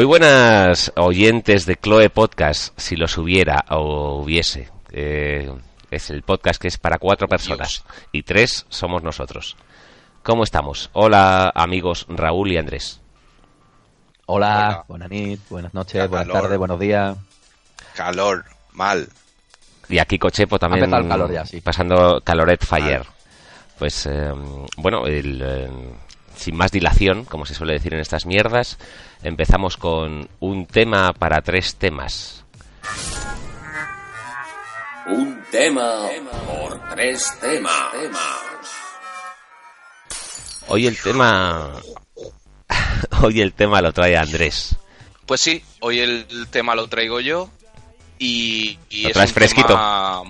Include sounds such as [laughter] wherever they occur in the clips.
Muy buenas oyentes de Chloe Podcast, si los hubiera o hubiese. Eh, es el podcast que es para cuatro personas y tres somos nosotros. ¿Cómo estamos? Hola amigos Raúl y Andrés. Hola, buenas noches, buenas noches, buenas tardes, buenos días. Calor, mal. Y aquí Cochepo también el calor ya, sí. pasando caloret fire. Pues eh, bueno, el, eh, sin más dilación, como se suele decir en estas mierdas, empezamos con un tema para tres temas. Un tema por tres temas. Hoy el tema [laughs] hoy el tema lo trae Andrés. Pues sí, hoy el tema lo traigo yo y, y ¿Lo es traes un fresquito? tema-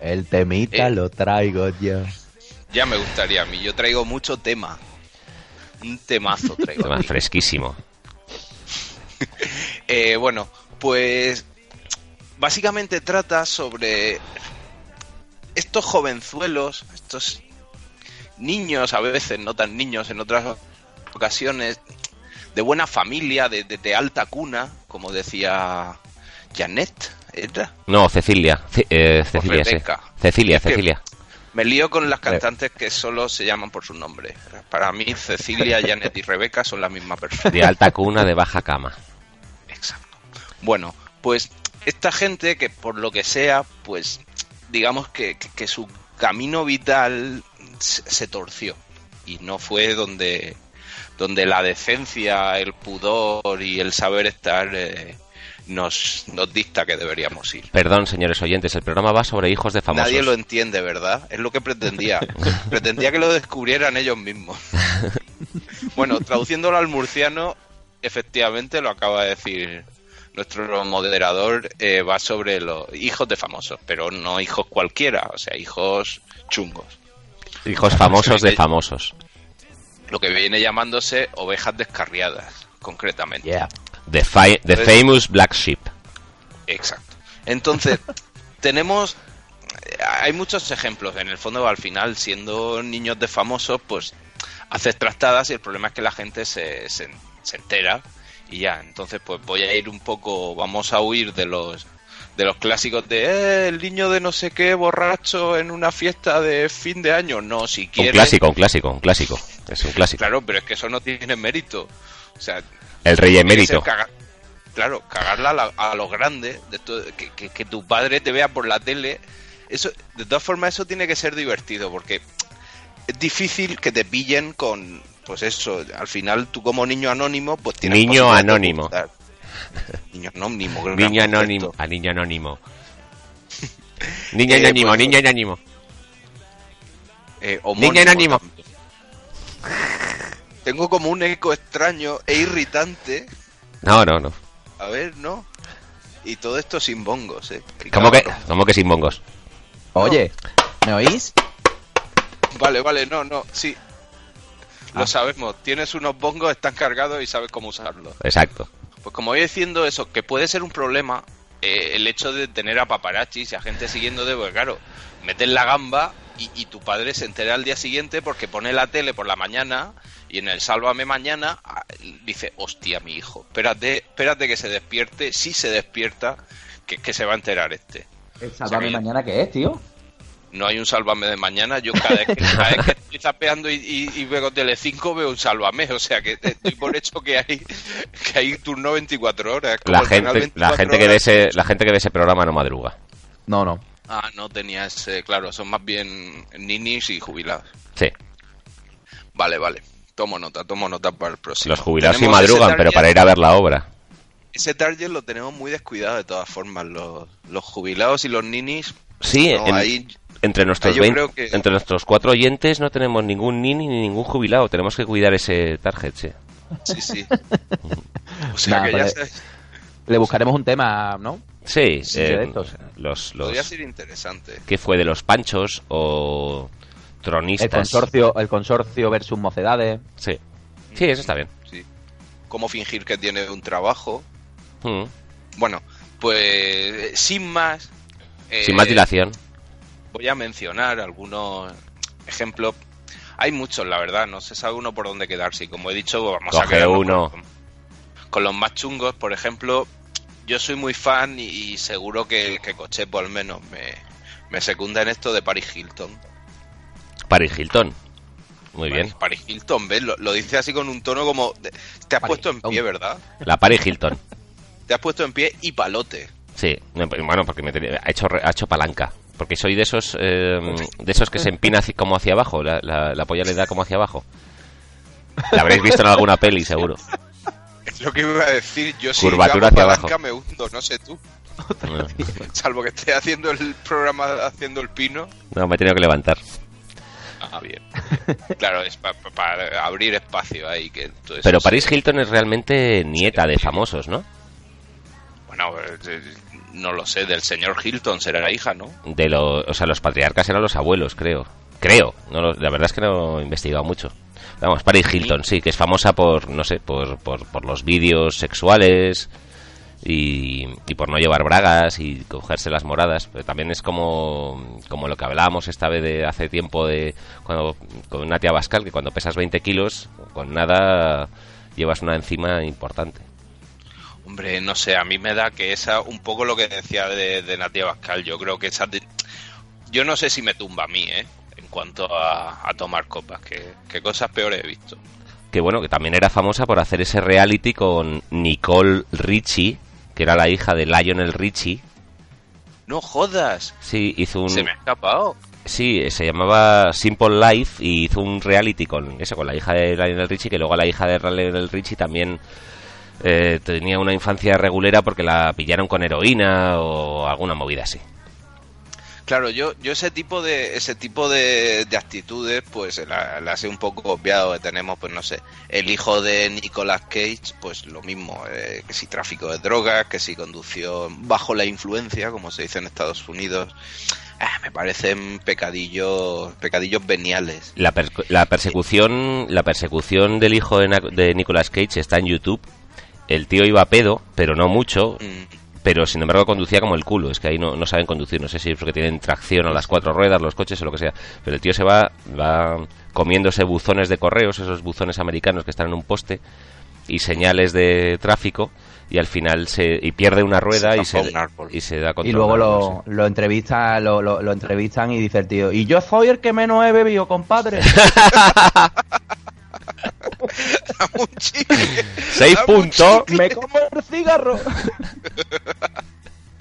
El temita Eh. lo traigo yo. Ya me gustaría a mí, yo traigo mucho tema. Un temazo traigo. Tema fresquísimo. [laughs] Eh, bueno, pues básicamente trata sobre estos jovenzuelos, estos niños, a veces no tan niños, en otras ocasiones, de buena familia, de, de- de alta cuna, como decía Janet, ¿era? No, Cecilia. Ce- eh, Cecilia, sí. Cecilia, Cecilia. Me lío con las cantantes que solo se llaman por su nombre. Para mí, Cecilia, [laughs] Janet y Rebeca son la misma persona. De alta cuna, de baja cama. Exacto. Bueno, pues esta gente que por lo que sea, pues digamos que, que- que su camino vital se, se torció y no fue donde, donde la decencia, el pudor y el saber estar eh, nos, nos dicta que deberíamos ir. Perdón, señores oyentes, el programa va sobre hijos de famosos. Nadie lo entiende, ¿verdad? Es lo que pretendía. [laughs] pretendía que lo descubrieran ellos mismos. [laughs] bueno, traduciéndolo al murciano, efectivamente lo acaba de decir nuestro moderador, eh, va sobre los hijos de famosos, pero no hijos cualquiera, o sea, hijos chungos. Hijos famosos de famosos. Lo que viene llamándose ovejas descarriadas, concretamente. Yeah. The, famous black sheep. Exacto. Entonces, [laughs] tenemos. eh, Hay muchos ejemplos. En el fondo, al final, siendo niños de famosos, pues haces trastadas y el problema es que la gente se, se, se entera y ya. Entonces, pues voy a ir un poco. Vamos a huir de los de los clásicos de eh, el niño de no sé qué borracho en una fiesta de fin de año. No, si Un quieres. clásico, un clásico, un clásico. Es un clásico. Claro, pero es que eso no tiene mérito. O sea, El rey emérito. caga- claro, cagarla a, la- a los grandes, de to- que, que- que tu padre te vea por la tele. Eso, de todas formas, eso tiene que ser divertido, porque es difícil que te pillen con, pues eso, al final tú como niño anónimo, pues tienes Niño anónimo. Niño anónimo. Niño anónimo. A niño anónimo. [laughs] Niño Eh, anónimo, pues- niño anónimo. Eh, homónimo Niño anónimo. Tengo como un eco extraño e irritante. No, no, no. A ver, ¿no? Y todo esto sin bongos, ¿eh? Qué ¿Cómo que. ¿Cómo que sin bongos? Oye, ¿me oís? Vale, vale, no, no, sí. Lo Ah. sabemos. Tienes unos bongos, están cargados y sabes cómo usarlos. Exacto. Pues como voy diciendo eso, que puede ser un problema eh, el hecho de tener a paparazzis y a gente siguiéndote, porque claro, metes la gamba y, y tu padre se entera al día siguiente porque pone la tele por la mañana y en el Sálvame Mañana ah, dice, hostia, mi hijo, espérate, espérate que se despierte, si se despierta, que, que se va a enterar este. ¿El Sálvame mañana qué es, tío? No hay un Sálvame de mañana. Yo cada vez que, cada vez que estoy zapeando y, y, y veo Telecinco veo un Sálvame. O sea que estoy por hecho que hay que hay turno 24 horas. como La gente, la 24 gente que ve ese, la gente que ve ese programa no madruga. No, no. Ah, no tenía ese... Claro, son más bien ninis y jubilados. Sí. Vale, vale. Tomo nota, tomo nota para el próximo. Los jubilados sí madrugan, pero target- para ir a ver la obra. Ese target lo tenemos muy descuidado de todas formas. Los, los jubilados y los ninis... Sí, no, en- ahí entre nuestros ahí yo 20 creo que- entre nuestros cuatro oyentes no tenemos ningún nini ni ningún jubilado. Tenemos que cuidar ese target, sí. Sí, sí. [laughs] O sea Nah, que ya Le buscaremos un tema, ¿no? Sí, Sí, eh, estos. los, los podría ser interesante. ¿qué fue de los panchos o tronistas? El consorcio, el consorcio versus mocedades. Sí. Sí, eso está bien. Sí. Cómo fingir que tiene un trabajo. Mm. Bueno, pues sin más. eh, Sin más dilación. Voy a mencionar algunos ejemplos. Hay muchos, la verdad. No se sabe uno por dónde quedarse. Y como he dicho, vamos a Coge quedarnos uno. con- con los más chungos, por ejemplo, yo soy muy fan y, seguro que, que Cochepo al menos me, me secunda en esto de Paris Hilton. Paris Hilton. Muy bien. Paris Hilton, ¿ves? Lo, dice así con un tono como... te has puesto en pie, ¿verdad? La Paris Hilton. [laughs] te has puesto en pie y palote. Sí, bueno, porque me ha, hecho, ha hecho palanca. Porque soy de esos eh, de esos que se empina como hacia abajo. La, la, polla le da como hacia abajo. La habréis visto en alguna peli, seguro. Lo que iba a decir. Yo Curvatura hacia abajo. me hundo, no sé tú. [laughs] Salvo que esté haciendo el programa haciendo el pino. No, me he tenido que levantar. Ah, bien. Claro, es para abrir espacio ahí. Que Pero Paris Hilton es realmente nieta de famosos, ¿no? Bueno, eh, no lo sé, del señor Hilton será la hija, ¿no? De los, o sea, los patriarcas eran los abuelos, creo. Creo, no, la verdad es que no he investigado mucho. Vamos, Paris Hilton, sí, que es famosa por, no sé, por, por, los vídeos sexuales y, y, por no llevar bragas y cogerse las moradas. Pero también es como, como lo que hablábamos esta vez de hace tiempo de cuando con Natia Bascal, que cuando pesas 20 kilos, con nada llevas una enzima importante. Hombre, no sé, a mí me da que esa, un poco lo que decía de, de Natia Bascal, yo creo que esa... yo no sé si me tumba a mí, ¿eh? Cuanto a, tomar copas, que, cosas peores he visto. Que bueno, que también era famosa por hacer ese reality con Nicole Richie, que era la hija de Lionel Richie. No jodas. Sí, hizo un... Se me ha escapado. Sí, se llamaba Simple Life y hizo un reality con eso, con la hija de Lionel Richie, que luego la hija de Lionel Richie también eh, tenía una infancia regulera porque la pillaron con heroína o alguna movida así. Claro, yo, yo ese tipo de ese tipo de, actitudes, pues las he un poco obviado. Tenemos, pues no sé, el hijo de Nicolas Cage, pues lo mismo, eh, que si tráfico de drogas, que si conducción bajo la influencia, como se dice en Estados Unidos. Ah, me parecen pecadillos pecadillos veniales. La, la persecución la persecución del hijo de, de Nicolas Cage está en YouTube el tío iba a pedo, pero no mucho, mm. Pero sin embargo conducía como el culo. Es que ahí no, no saben conducir, no sé si es porque tienen tracción a las cuatro ruedas, los coches o lo que sea. Pero el tío se va, va comiéndose buzones de correos, esos buzones americanos que están en un poste, y señales de tráfico y al final se y pierde una rueda y, se, y se da contra y luego lo, lo entrevista lo, lo, lo, entrevistan y dice el tío y yo soy el que menos he bebido compadre [laughs] [laughs] Seis puntos. Me como el cigarro.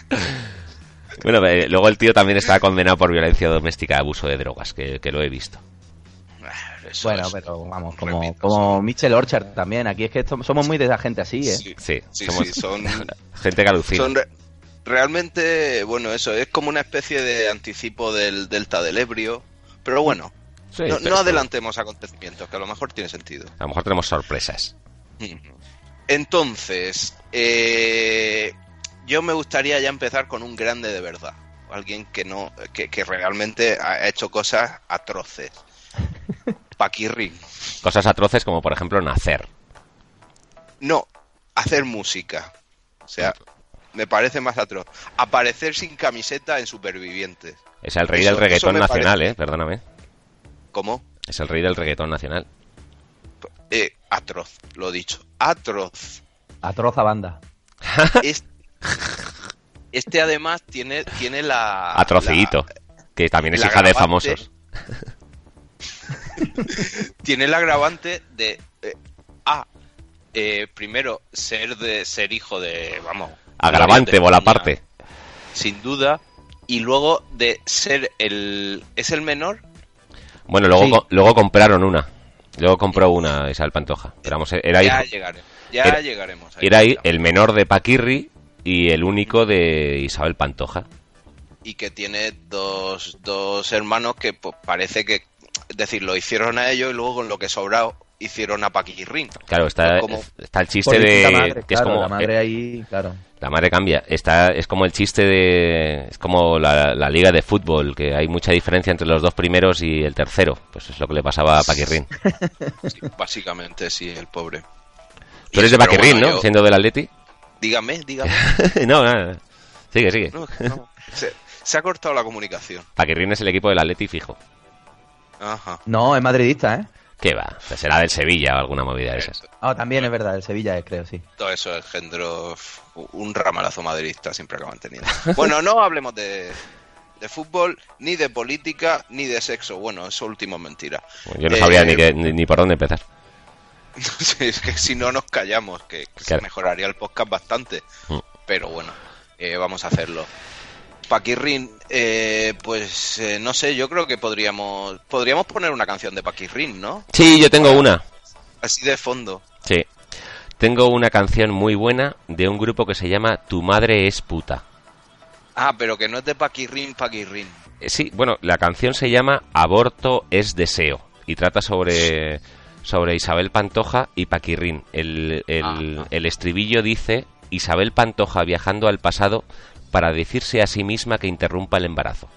[laughs] bueno, eh, luego el tío también está condenado por violencia doméstica y abuso de drogas, que, lo he visto. bueno, pero vamos, como, como Mitchell Orchard también. Aquí es que somos muy de esa gente así, ¿eh? Sí, sí, somos son [laughs] gente que alucina. realmente, bueno, eso es como una especie de anticipo del Delta del Ebrio. Pero bueno, no, adelantemos acontecimientos, que a lo mejor tiene sentido. A lo mejor tenemos sorpresas. Entonces, eh, yo me gustaría ya empezar con un grande de verdad. Alguien que no, que, realmente ha hecho cosas atroces. [laughs] Paquirri. Cosas atroces como por ejemplo nacer. No, hacer música. O sea, me parece más atroz. Aparecer sin camiseta en Supervivientes. Es el rey del reggaetón nacional, eh, perdóname. ¿Cómo? Es el rey del reggaetón nacional. Eh, atroz, lo dicho. Atroz. Atroz a banda. [laughs] Este, además tiene, tiene la. Atrocito, que también es hija de famosos. [laughs] tiene el agravante de. Eh, a. Eh, primero, ser de ser hijo de. Vamos. Agravante, parte Sin duda. Y luego de ser el. ¿Es el menor? Bueno, luego, luego compraron una. Luego compró una Isabel Pantoja. Pero era ya, ya llegaremos. era el menor de Paquirri y el único de Isabel Pantoja. Y que tiene dos, dos hermanos que pues, parece que, es decir, lo hicieron a ellos y luego con lo que sobrado hicieron a Paquirri. Claro, está, está el chiste de... que es como, la madre ahí, claro. La madre cambia. Está, es como el chiste de. Es como la, liga de fútbol, que hay mucha diferencia entre los dos primeros y el tercero. Pues es lo que le pasaba a Paquirrín. básicamente, sí, el pobre. Tú eres de Paquirrín, ¿no? Siendo del Atleti. Dígame, dígame. [laughs] no, nada. Sigue, sigue. Se, ha cortado la comunicación. Paquirrín es el equipo del Atleti fijo. Ajá. No, es madridista, ¿eh? ¿Qué va? Será del Sevilla o alguna movida de esas. Ah, también es verdad, del Sevilla es, creo, sí. Todo eso es engendro un ramalazo madridista siempre acaban teniendo. [laughs] Bueno, no hablemos de, de fútbol, ni de política, ni de sexo. Bueno, eso último es mentira. yo no sabía ni, eh, ni, por dónde empezar. [laughs] es que si no nos callamos, que, se mejoraría el podcast bastante. Mm. Pero bueno, eh, vamos a hacerlo. Paquirrin, eh, pues eh, no sé, yo creo que podríamos podríamos poner una canción de Paquirrin, ¿no? Sí, yo tengo una. Así de fondo. Sí. Tengo una canción muy buena de un grupo que se llama Tu madre es puta. Ah, pero que no es de Paquirrin, Paquirrin. Eh, sí, bueno, la canción se llama Aborto es deseo y trata sobre sobre Isabel Pantoja y Paquirrin. El, el, el estribillo dice Isabel Pantoja viajando al pasado para decirse a sí misma que interrumpa el embarazo.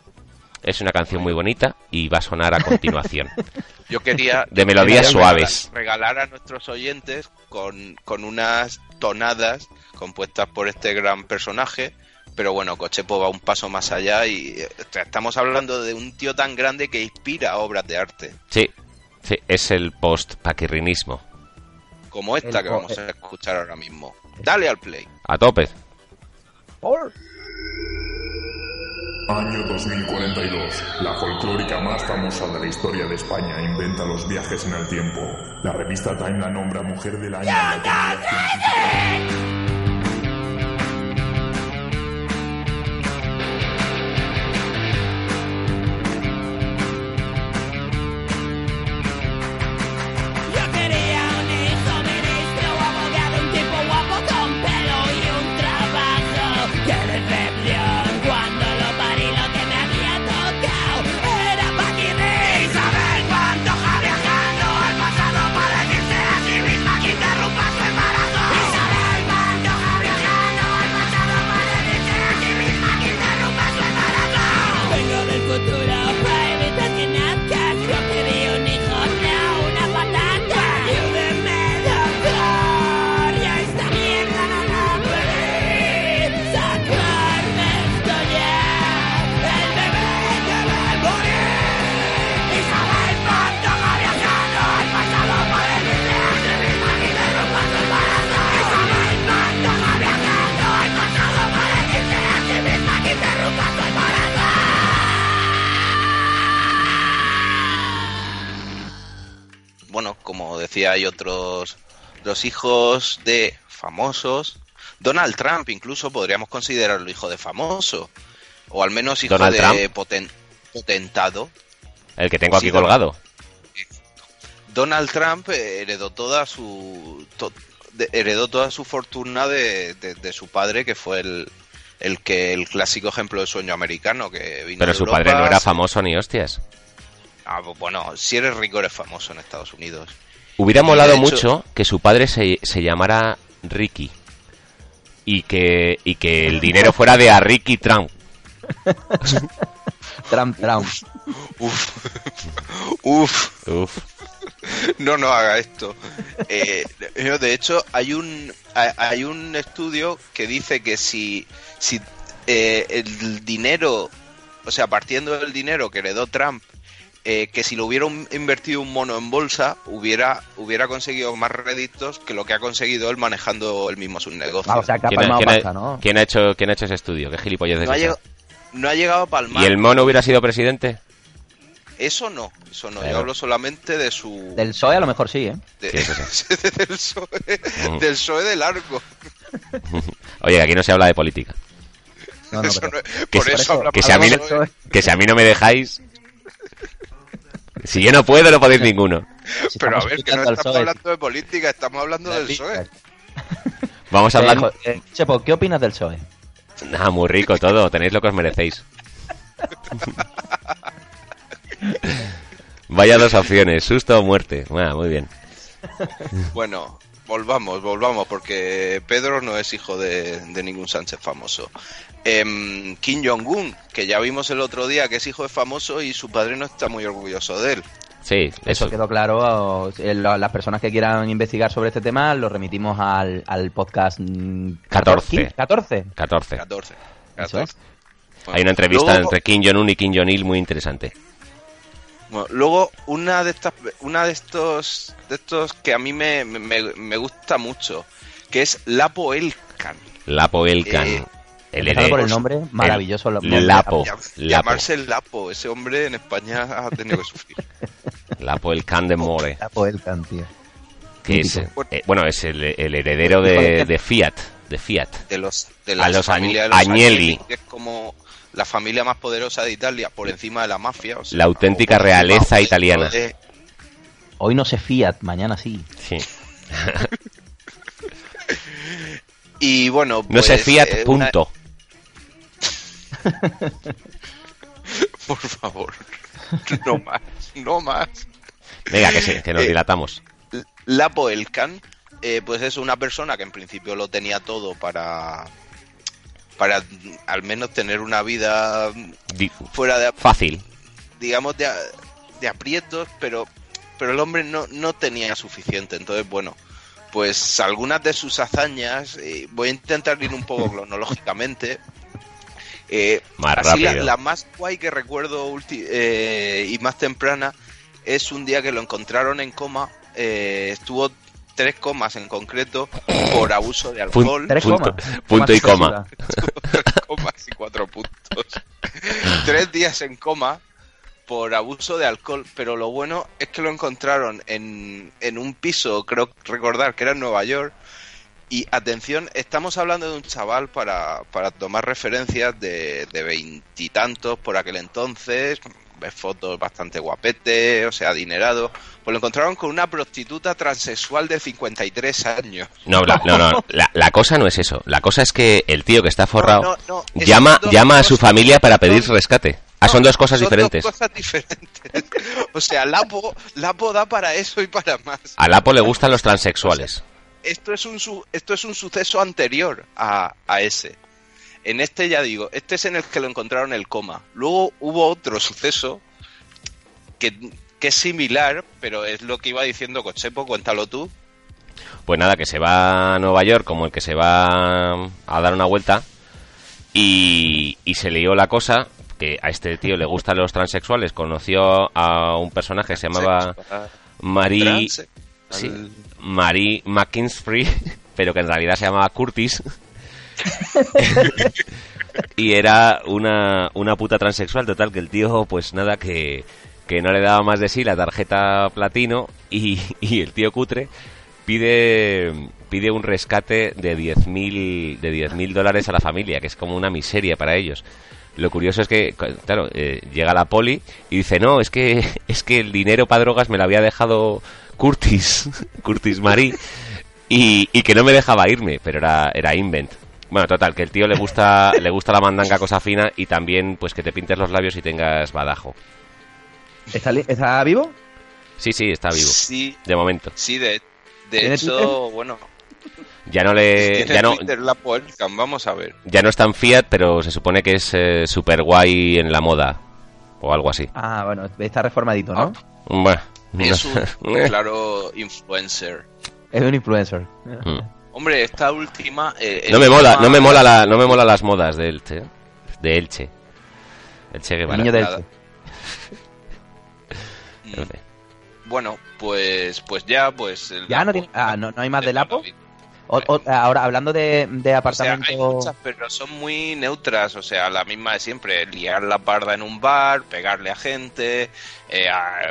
Es una canción muy bonita y va a sonar a [laughs] continuación. Yo quería... De melodías suaves. Regalar a nuestros oyentes con, con unas tonadas compuestas por este gran personaje pero bueno, Cochepo va un paso más allá y estamos hablando de un tío tan grande que inspira obras de arte. Sí, sí es el post-paquirrinismo. Como esta que vamos a escuchar ahora mismo. Dale al play. A tope. Año 2042. La folclórica más famosa de la historia de España inventa los viajes en el tiempo. La revista Time la nombra Mujer del Año la los hijos de famosos. Donald Trump incluso podríamos considerarlo hijo de famoso. O al menos hijo de potentado. El que tengo aquí colgado. Donald Trump heredó toda su heredó toda su fortuna de, su padre que fue el, el que el clásico ejemplo de sueño americano que vino Pero su padre no era famoso ni hostias. Ah, pues bueno, si eres rico eres famoso en Estados Unidos. Hubiera molado mucho que su padre se, se llamara Ricky y que, y que el dinero fuera de a Ricky Trump. [laughs] Trump, Trump. Uf. Uf. Uf. No, no haga esto. Eh, de hecho, hay un, hay un estudio que dice que si, si eh, el dinero, o sea, partiendo del dinero que heredó Trump eh, que si lo hubiera invertido un mono en bolsa, hubiera, hubiera conseguido más réditos que lo que ha conseguido él manejando él mismo sus negocios. o sea, ¿Quién, ha, ¿quién, ha, hecho, ¿Quién ha hecho ese estudio? ¿Qué gilipollas no, ha llegado, no ha llegado a palmar. ¿Y el mono hubiera sido presidente? Eso no, eso no. Yo hablo solamente de su. Del PSOE a lo mejor sí, ¿eh? [laughs] del, PSOE, del PSOE de largo. [laughs] Oye, aquí no se habla de política. No, no, por eso, que, si a mí, que si a mí no me dejáis, si yo no puedo, no podéis ninguno. Pero a ver, que no estamos hablando de política, estamos hablando del PSOE. [laughs] Vamos a hablar... Eh, Chepo, ¿qué opinas del PSOE? Nada, muy rico todo, tenéis lo que os merecéis. [laughs] Vaya dos opciones, susto o muerte. Bueno, muy bien. Bueno, volvamos, volvamos, porque Pedro no es hijo de, de ningún Sánchez famoso. Eh, Kim Jong-un, que ya vimos el otro día que es hijo de famoso y su padre no está muy orgulloso de él. Sí, eso, quedó claro. Eh, las personas que quieran investigar sobre este tema lo remitimos al, podcast 14. 14. 14. 14. Hay una entrevista entre Kim Jong-un y Kim Jong-il muy interesante. Bueno, luego, una de estas, una de estos, de estos que a mí me, me, me gusta mucho, que es Lapo Elkan. Lapo Elkan. Eh, el por el nombre, maravilloso. El, Lapo, Llamarse Lapo, ese hombre en España ha tenido que sufrir. Lapo Elkan de More. Lapo Elkan, tío. Que es, eh, bueno, es el, el heredero de, de, Fiat. De Fiat. De los, de la familia de los Agnelli. Que es como la familia más poderosa de Italia por encima de la mafia. O sea, la auténtica realeza italiana. Hoy no sé Fiat, mañana sí. Sí. [laughs] y bueno, no sé pues, Fiat, eh, punto. [laughs] por favor, [laughs] no más, no más. Venga, que, sí, que nos eh, dilatamos. Lapo Elkan, eh, pues es una persona que en principio lo tenía todo para para al menos tener una vida fuera de fácil. digamos de, de aprietos pero pero el hombre no, no tenía suficiente. Entonces bueno pues algunas de sus hazañas eh, voy a intentar ir un poco [laughs] cronológicamente. Eh, más así la, más guay que recuerdo eh, y más temprana es un día que lo encontraron en coma eh, estuvo tres comas en concreto por abuso de alcohol. ¿Tres punto, punto y coma. tres comas y cuatro puntos. [laughs] tres días en coma por abuso de alcohol, pero lo bueno es que lo encontraron en, en un piso, creo recordar que era en Nueva York, y atención, estamos hablando de un chaval para, para tomar referencias de veintitantos por aquel entonces, ves fotos bastante guapete, o sea, adinerado. Pues lo encontraron con una prostituta transexual de 53 años. No, la, no, no, [laughs] la, cosa no es eso. La cosa es que el tío que está forrado llama, llama a su familia para pedir rescate. Ah, son dos cosas diferentes. Dos cosas diferentes. [laughs] O sea, Lapo, Lapo da para eso y para más. A Lapo le gustan los transexuales. Esto es un, esto es un suceso anterior a, a ese. En este ya digo, este es en el que lo encontraron el coma. Luego hubo otro suceso que, es similar, pero es lo que iba diciendo Cochepo, cuéntalo tú. Pues nada, que se va a Nueva York como el que se va a dar una vuelta y, y se lió la cosa que a este tío le gustan los transexuales. Conoció a un personaje que se llamaba Marie, sí, Marie McKinsey, [laughs] pero que en realidad se llamaba Curtis. [laughs] y era una, una puta transexual total que el tío pues nada que, no le daba más de sí la tarjeta platino y, el tío cutre pide pide un rescate de 10.000 de 10.000 dólares a la familia que es como una miseria para ellos lo curioso es que claro eh, llega la poli y dice no es que [laughs] es que el dinero para drogas me lo había dejado Curtis [laughs] Curtis Marie y, y que no me dejaba irme pero era era invent bueno, total, que el tío le gusta, [laughs] le gusta la mandanga cosa fina y también pues que te pintes los labios y tengas badajo. ¿Está, vivo? Sí, sí, está vivo. Sí. De momento. Sí, de, de hecho, bueno. Ya no le. Ya no, la vamos a ver. Ya no está en Fiat, pero se supone que es eh, super guay en la moda. O algo así. Ah, bueno, está reformadito, ¿no? Bueno. Es un [laughs] claro influencer. Es un influencer. Mm. Hombre, esta última. Eh, no me mola, no me mola la, no me mola las modas de Elche, de Elche. Elche que niño de Elche. bueno, pues, pues ya, pues. Ya no, tiene, ah, no, hay más de Lapo. Ahora hablando de, de apartamento. hay muchas, pero son muy neutras. O sea, la misma de siempre: liar la parda en un bar, pegarle a gente, eh,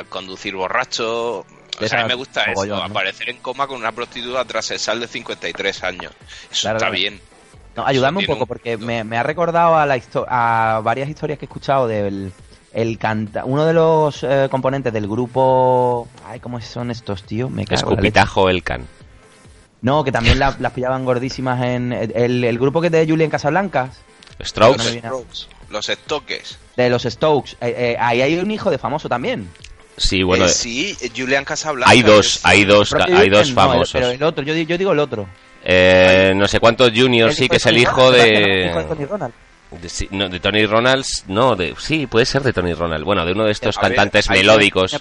conducir borracho a mí me gusta eso, aparecer en coma con una prostituta tras el sal de 53 años. Eso está bien. No, ayúdame un poco, porque me, ha recordado a, la a varias historias que he escuchado del el canta uno de los eh, componentes del grupo ay cómo son estos tío me cago escupitajo el can no que también las pillaban gordísimas en el, grupo que es de Julian Casablancas Strokes, los Stokes de los Stokes eh, eh, ahí hay un hijo de famoso también Sí, bueno. Eh, sí, Julian Casablanca. Hay dos, hay dos, hay dos famosos. pero el otro, yo, yo digo el otro. Eh, no sé cuántos Junior, sí, que es el hijo de... Tony Ronald. De, no, de Tony Ronalds, no, de, sí, puede ser de Tony Ronald. Bueno, de uno de estos cantantes melódicos.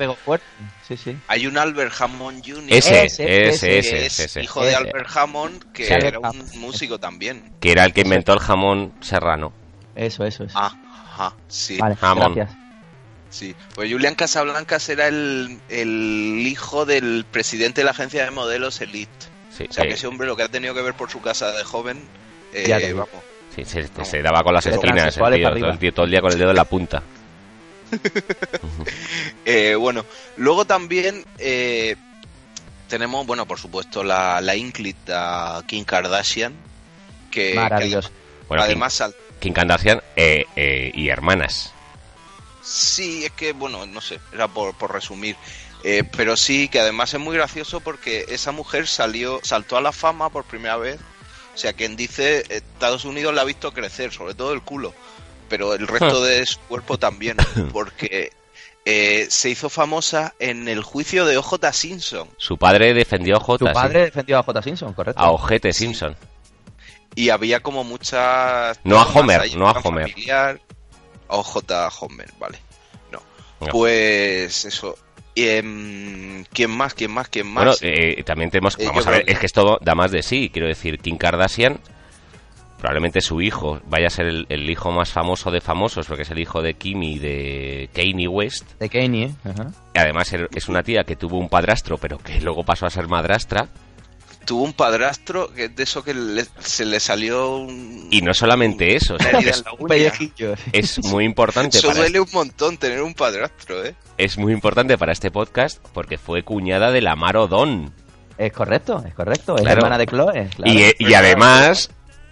Sí, sí. Hay un Albert Hammond Jr. Ese, ese, ese, ese, hijo de Albert Hammond, que era un músico también. Que era el que inventó el jamón serrano. Eso, eso, eso. Ah, ajá, sí. Vale, gracias. Sí, pues Julian Casablancas era el, el hijo del presidente de la agencia de modelos Elite. Sí, O sea, que ese hombre lo que ha tenido que ver por su casa de joven, eh, vamos. Sí, se, se daba con las esquinas, el tío, todo, el tío todo el día con el dedo en la punta. [laughs] Eh, bueno, luego también eh, tenemos, bueno, por supuesto, la, la ínclita Kim Kardashian, que, Maravilloso. que Bueno, además Kim Kardashian eh, eh, y hermanas. Sí, es que, bueno, no sé, era por, por resumir. Eh, pero sí, que además es muy gracioso porque esa mujer salió, saltó a la fama por primera vez. O sea, quien dice Estados Unidos la ha visto crecer, sobre todo el culo, pero el resto de su cuerpo también, [laughs] porque eh, se hizo famosa en el juicio de OJ Simpson. Su padre defendió a Tu J. padre defendió a J. Simpson, correcto. A Ojete Simpson. Y había como muchas... No a Homer, no a Homer. familiar. A OJ Homer, vale. No. No. Pues eso. Y, em, ¿Quién más? ¿Quién más? ¿Quién más? Bueno, eh, también tenemos. Eh, vamos a ver, que- es que esto da más de sí. Quiero decir, Kim Kardashian, probablemente su hijo vaya a ser el, el hijo más famoso de famosos, porque es el hijo de Kim y de Kanye West. De Kanye, ¿eh? Ajá. Y además er- es una tía que tuvo un padrastro, pero que luego pasó a ser madrastra. Tuvo un padrastro que de eso que le- se le salió un... Y no solamente eso, es, es muy importante Eso para, duele un montón tener un padrastro, ¿eh? es muy importante para este podcast porque fue cuñada de la Mar Odón. Es correcto, es correcto. Es Claro. hermana de Chloe. claro. Y, y además,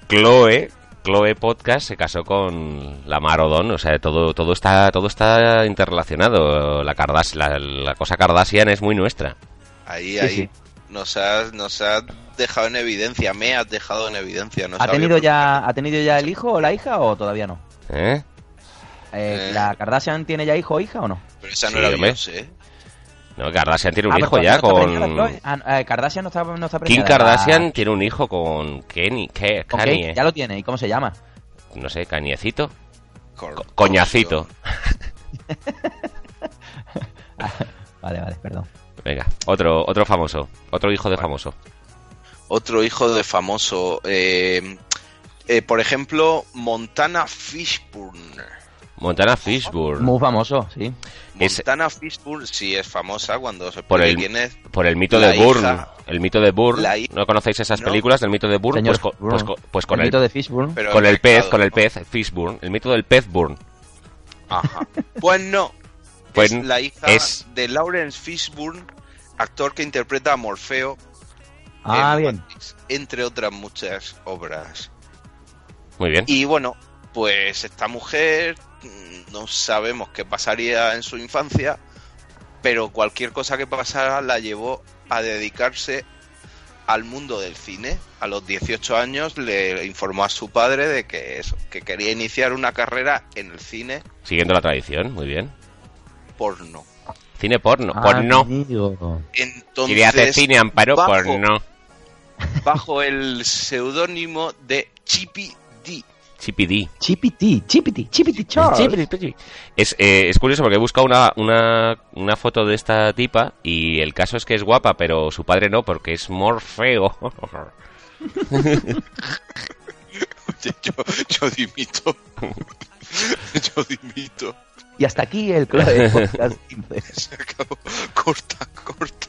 Chloe, Chloe Podcast se casó con la Marodón, o sea, todo, todo está, todo está interrelacionado. La, Kardas- la, la cosa Kardashian es muy nuestra. Ahí, Sí, ahí. sí. Nos has, nos has dejado en evidencia, me has dejado en evidencia. No ¿Ha tenido, ya, ¿Ha tenido ya el hijo o la hija o todavía no? ¿Eh? Eh, Eh. ¿La Kardashian tiene ya hijo o hija o no? Pero esa no Sí, era. Beyoncé, ¿eh? No, Kardashian tiene un Ah, hijo pero ya no con... Ah, eh, Kardashian no está, no está Kim. Kardashian La- tiene un hijo con Kenny, ¿qué? con Kanye, Kate, ya lo tiene. ¿Y cómo se llama? no sé, Co- coñacito. [laughs] Vale, vale, perdón. Venga, otro, otro famoso, otro hijo de famoso. Otro hijo de famoso. eh, eh, por ejemplo, Montana Fishburne. Montana Fishburne, Muy famoso, sí. Es- Montana Fishburne sí es famosa cuando se Por pone el- quién es. por el mito de Bourne. hija- el mito de Bourne. ¿No conocéis esas No. películas del mito de Bourne? Señor Pues, Bourne. pues pues con el el, mito de Fishburne. Con el pez, con el ¿no? pez, Fishburne, el mito del pez Burn. Ajá. Pues no. Pues es la hija es- de Lawrence Fishburne, actor que interpreta a Morfeo ah, en bien. Matrix, entre otras muchas obras. Muy bien. Y bueno, pues esta mujer mm, no sabemos qué pasaría en su infancia, pero cualquier cosa que pasara la llevó a dedicarse al mundo del cine. A los 18 años le informó a su padre de que eso, que quería iniciar una carrera en el cine Siguiendo la tradición, muy bien. Porno. Cine porno, Ah, porno. amigo. Entonces, cine amparo bajo- porno. bajo el seudónimo de Chippy D. Chipidi. Chipiti, chipiti, chipiti Charles. Es, eh, es curioso porque he buscado una, una, una foto de esta tipa y el caso es que es guapa, pero su padre no, porque es Morfeo. [laughs] Oye, yo, yo dimito. [laughs] yo dimito. Y hasta aquí el Podcast [laughs] 15. Se acabó. Corta, corta.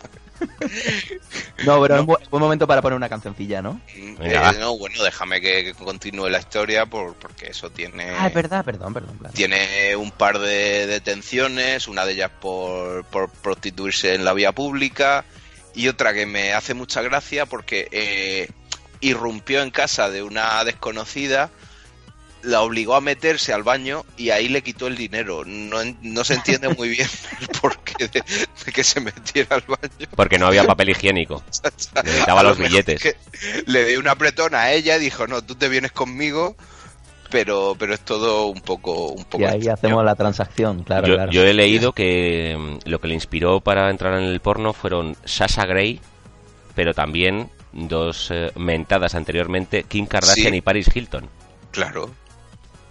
No, pero es bu- buen momento para poner una cancioncilla, ¿no? Eh, no, bueno, déjame que, que continúe la historia por, porque eso tiene... Ah, es verdad, perdón, perdón. claro. Tiene un par de detenciones, una de ellas por, por prostituirse en la vía pública y otra que me hace mucha gracia porque eh, irrumpió en casa de una desconocida, la obligó a meterse al baño y ahí le quitó el dinero. No, en- no se entiende muy bien [laughs] el porqué de, de que se metiera al baño. Porque no había papel higiénico. [laughs] Necesitaba lo los billetes. le di una apretona a ella y dijo, no, tú te vienes conmigo, pero, pero es todo un poco... Un poco Y ahí extraño. hacemos la transacción, claro, yo, claro. yo he leído que mm, lo que le inspiró para entrar en el porno fueron Sasha Grey, pero también dos eh, mentadas anteriormente, Kim Kardashian Sí. y Paris Hilton, Claro.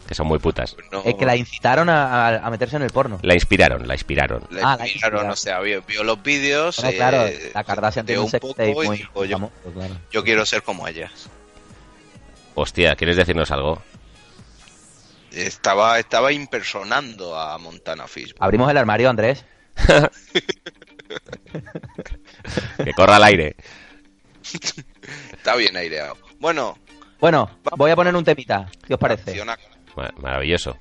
que son muy putas. pues no- Es que la incitaron a, a- a meterse en el porno. La inspiraron, la inspiraron. Ah, la inspiraron, inspiraron. o sea, vio, vio los vídeos, Bueno, eh, claro, la Kardashian tiene un sex poco y muy dijo, yo, famoso, claro. yo quiero ser como ellas. Hostia, ¿quieres decirnos algo? estaba, estaba impersonando a Montana Fish. Abrimos el armario, Andrés. [laughs] [laughs] que corra al aire. Está bien aireado. Bueno. Bueno, voy a poner un temita. ¿Qué os parece? Maravilloso.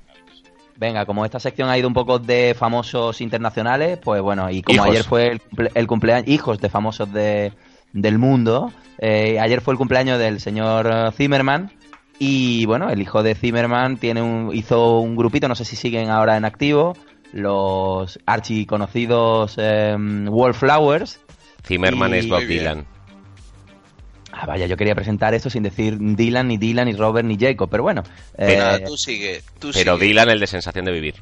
Venga, como esta sección ha ido un poco de famosos internacionales, pues bueno, y como ayer fue el, cumpleaños, hijos de famosos de, del mundo, eh, ayer fue el cumpleaños del señor Zimmerman, y bueno, el hijo de Zimmerman tiene un, hizo un grupito, no sé si siguen ahora en activo, los archiconocidos eh, Wallflowers. Zimmerman es Bob Dylan. Ah, vaya, yo quería presentar eso sin decir Dylan, ni Dylan, ni Robert, ni Jacob, pero bueno. Pero eh, tú sigue, Pero Dylan, el de sensación de vivir.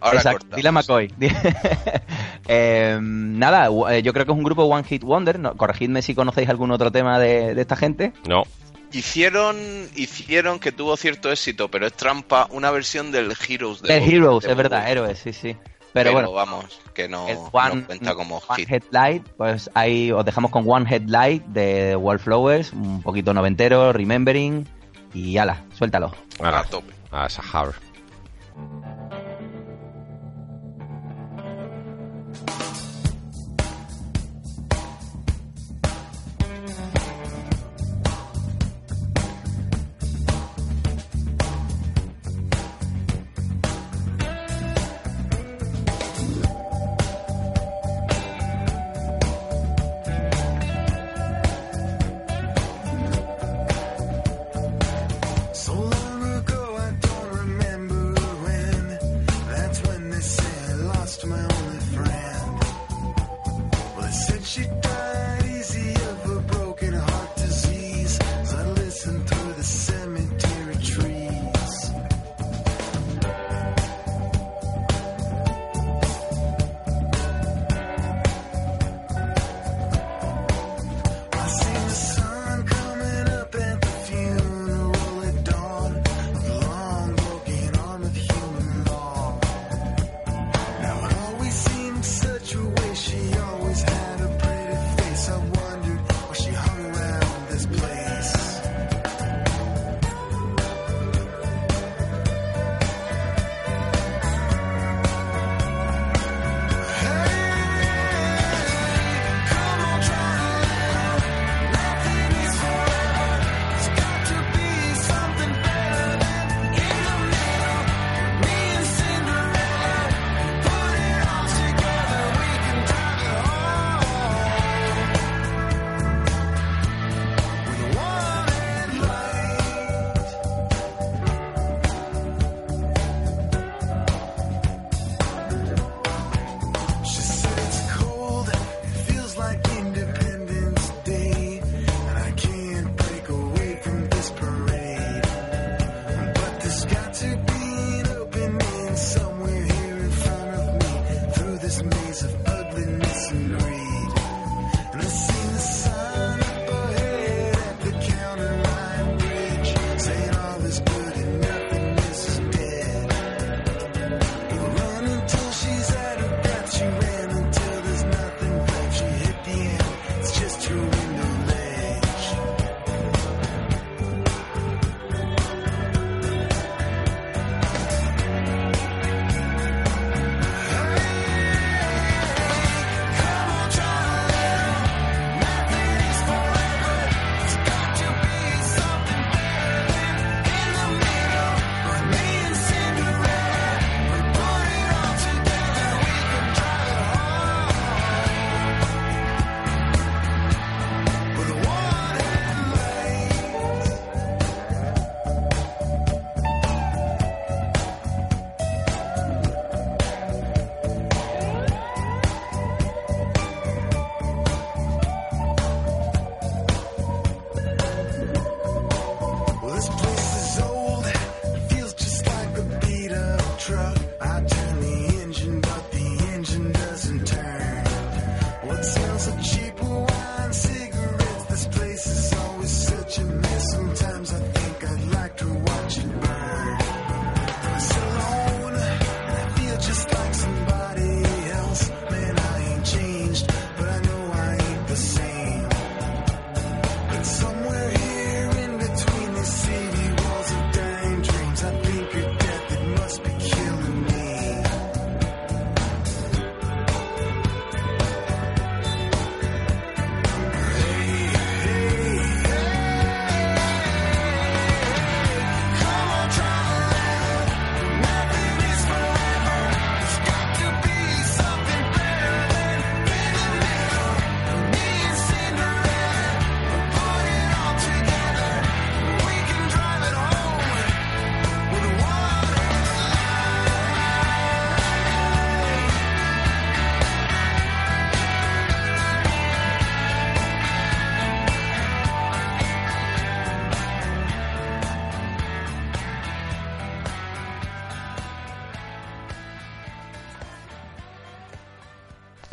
Ahora Exacto, Dylan McCoy. [laughs] eh, nada, eh, yo creo que es un grupo One Hit Wonder. corregidme si conocéis algún otro tema de, esta gente. No. Hicieron, hicieron que tuvo cierto éxito, pero es trampa una versión del Heroes de El Heroes, es verdad, héroes, sí, sí. Pero, bueno, vamos, que no, cuenta como hit. Headlight, pues ahí os dejamos con One Headlight de Wallflowers, un poquito noventero, Remembering, y ala, suéltalo. a tope. A Sahar.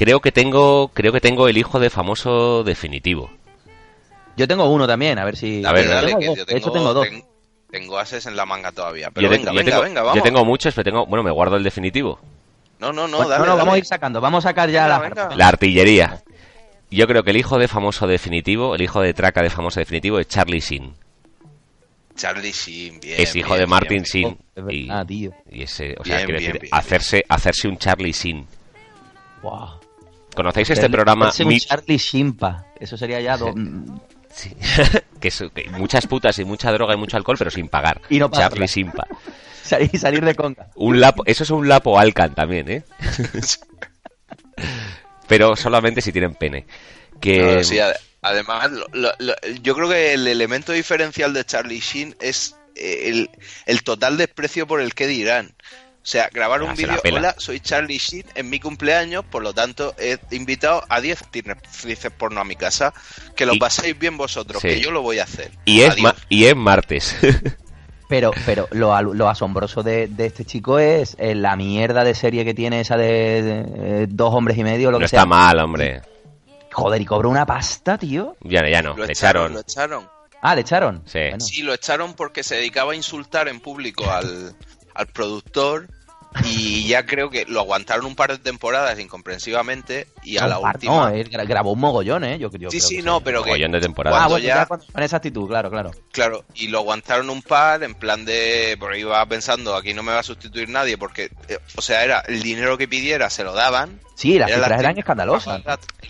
Creo que tengo, creo que tengo el hijo de famoso definitivo. Yo tengo uno también, a ver si. A ver, dale, tengo que yo de hecho, tengo, dos. ten- tengo ases en la manga todavía. Pero Yo, venga, yo venga, tengo, venga, yo vamos. tengo muchos, pero tengo, bueno, me guardo el definitivo. No, no, no, dale, no, no, vamos a ir sacando, vamos a sacar ya Venga, la. venga. La artillería. Yo creo que el hijo de famoso definitivo, el hijo de traca de famoso definitivo es Charlie Sheen. Charlie Sheen, bien. es hijo bien, de Martin bien, Sheen. Oh, y, verdad, tío. y ese, o sea, Bien, quiero bien, decir, bien, hacerse, hacerse un Charlie Sheen. Buah. ¿Conocéis este programa? un Mi- Charlie Shimpa. Eso sería ya. do- Sí. [laughs] que, es- que muchas putas y mucha droga y mucho alcohol, pero sin pagar. Y no pagarla. Charlie Simpa. [laughs] salir, salir de conga. Un lapo, eso es un lapo Alcan también, ¿eh? [laughs] pero solamente si tienen pene. Que No, sí, ade- además, lo- lo- lo- yo creo que el elemento diferencial de Charlie Sheen es eh, el, el total desprecio por el que dirán. O sea, grabar Ah, un se vídeo, hola, soy Charlie Sheen en mi cumpleaños, por lo tanto he invitado a 10 actrices porno a mi casa, que lo Y- paséis bien vosotros, Sí. que yo lo voy a hacer. y es ma- y es martes. [laughs] Pero, pero lo, lo asombroso de, de este chico es eh, la mierda de serie que tiene esa de, de, eh, dos hombres y medio, lo no que está sea. mal, hombre. Joder, y cobra una pasta, tío. Ya, no, ya no. Lo le echaron, echaron. lo echaron. Ah, le echaron. Sí. Bueno. Sí, lo echaron porque se dedicaba a insultar en público al, al productor y ya creo que lo aguantaron un par de temporadas incomprensivamente y a No, la par- última... No, él gra- grabó un mogollón, ¿eh? Yo, yo sí, creo sí, que no, pero que... Mogollón de temporada. Ah, cuando bueno, ya- ya con, con esa actitud, claro, claro. Claro, y lo aguantaron un par en plan de... Porque iba pensando, aquí no me va a sustituir nadie porque... eh, o sea, era el dinero que pidiera, se lo daban. Sí, las Era la cifras eran escandalosas.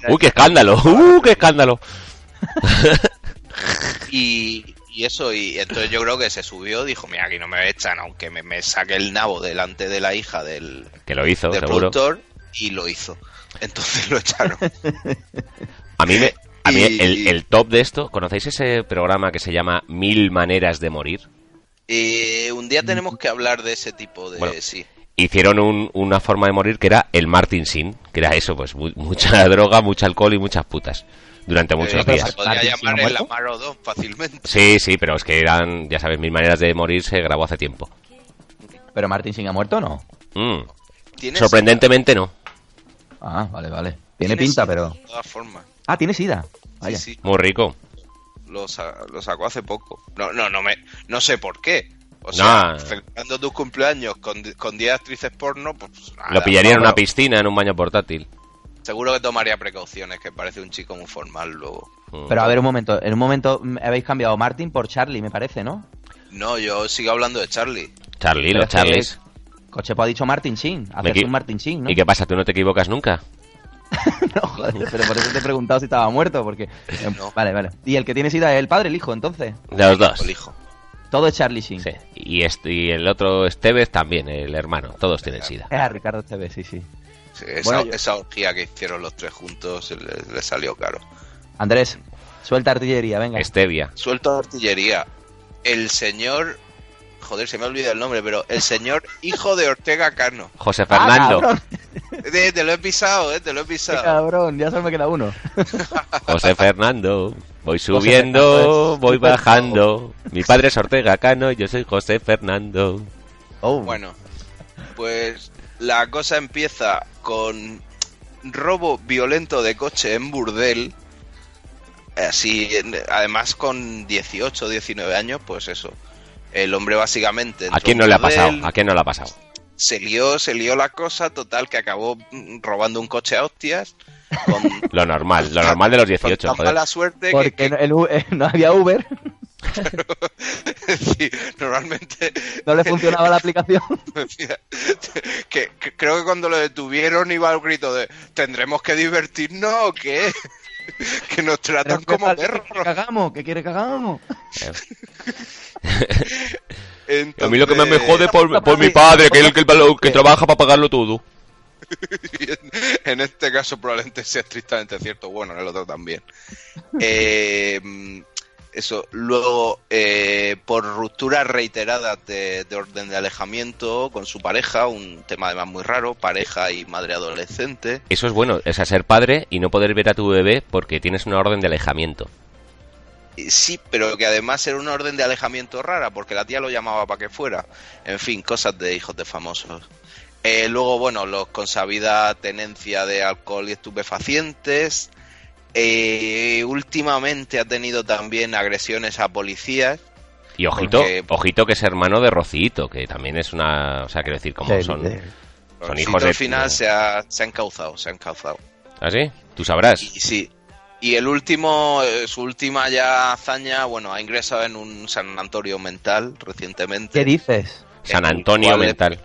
¡Uy, qué escándalo! [laughs] ¡Uh, qué escándalo! [laughs] Y, y eso, y entonces yo creo que se subió, dijo, mira, aquí no me echan, aunque me, me saque el nabo delante de la hija del, Que lo hizo, del seguro. productor, y lo hizo. Entonces lo echaron. [laughs] A mí, me, a mí Y- el, el top de esto, ¿conocéis ese programa que se llama Mil Maneras de Morir? Eh, un día tenemos que hablar de ese tipo de... Bueno, sí. Hicieron un- una forma de morir que era el Martin Sin, que era eso, pues mu- mucha [laughs] droga, mucho alcohol y muchas putas durante muchos Eh, días. Se podría Martin llamar el muerto. Amarodón fácilmente. Sí, sí, pero es que eran, ya sabes, Mil Maneras de Morir se grabó hace tiempo. Pero Martin Sin ha muerto o no. Mm. Sorprendentemente no. Ah, vale, vale. Tiene pinta, sida, pero. De todas formas. Ah, tiene sida. Sí, Vaya. sí, Muy rico. lo, sa- lo sacó hace poco. No, no, no me, no sé por qué. O sea, No. celebrando tus cumpleaños con, con 10 actrices porno, pues nada, Lo pillaría en una piscina, en un baño portátil. Seguro que tomaría precauciones, que parece un chico muy formal luego. Mm. Pero a ver, un momento. En un momento habéis cambiado Martin por Charlie, me parece, ¿no? No, yo sigo hablando de Charlie. Charlie, Pero los Charlies. Cochepo ha dicho Martin Hacerse equi- un Martin Sin, ¿no? ¿Y qué pasa? ¿Tú no te equivocas nunca? [laughs] no, joder, pero por eso te he preguntado si estaba muerto, porque... No. Vale, vale. Y el que tiene sida es el padre, el hijo, entonces. De los dos. El hijo. Todo es Charlie Sin. Sí. Y, este, y el otro Estevez también, el hermano. Todos tienen sida. Es a Ricardo Esteve, sí, sí. Sí, esa, Bueno, yo- esa orgía que hicieron los tres juntos le, le salió caro. Andrés, suelta artillería, venga. Stevia. Suelto artillería. El señor. Joder, se me ha olvidado el nombre, pero el señor hijo de Ortega Cano. José Ah, Fernando. [laughs] Eh, te lo he pisado, eh, te lo he qué pisado. cabrón, ya solo me queda uno. [laughs] José Fernando. Voy subiendo, voy bajando. Mi padre es Ortega Cano y yo soy José Fernando. Oh, Bueno, pues la cosa empieza con robo violento de coche en burdel. Así, además con 18 o 19 años, pues eso. El hombre básicamente. ¿A quién no le ha pasado? ¿A quién no le ha pasado? Se lió, se lió la cosa, total, que acabó robando un coche a hostias. Con, [laughs] Lo normal, lo normal de los con 18, tan joder. mala suerte que, porque que- no, el U- eh, no había Uber, [laughs] sí, normalmente no le funcionaba la aplicación. [laughs] Que, que creo que cuando lo detuvieron iba el grito de ¿tendremos que divertirnos o qué? que nos tratan como ¿Qué perros. quiere que hagamos? ¿Qué quiere que hagamos? A mí lo que me jode por, por mi padre, que es el que, el que trabaja para pagarlo todo. En este caso probablemente sea estrictamente cierto, bueno, en el otro también. [laughs] Eh, eso, luego, eh, por rupturas reiteradas de, de orden de alejamiento con su pareja, un tema además muy raro, pareja y madre adolescente. Eso es bueno, es a ser padre y no poder ver a tu bebé porque tienes una orden de alejamiento. Eh, Sí, pero que además era una orden de alejamiento rara, porque la tía lo llamaba para que fuera. En fin, cosas de hijos de famosos. Eh, luego, bueno, los con sabida tenencia de alcohol y estupefacientes. Eh, últimamente ha tenido también agresiones a policías. Y ojito, ojito que es hermano de Rocito, que también es una... O sea, quiero decir, como son... Son hijos de... al final se ha, se ha encauzado, se ha encauzado. ¿Ah, sí? Tú sabrás. Y, sí. Y el último, eh, su última ya hazaña, bueno, ha ingresado en un San Antonio mental recientemente. ¿Qué dices? San Antonio mental.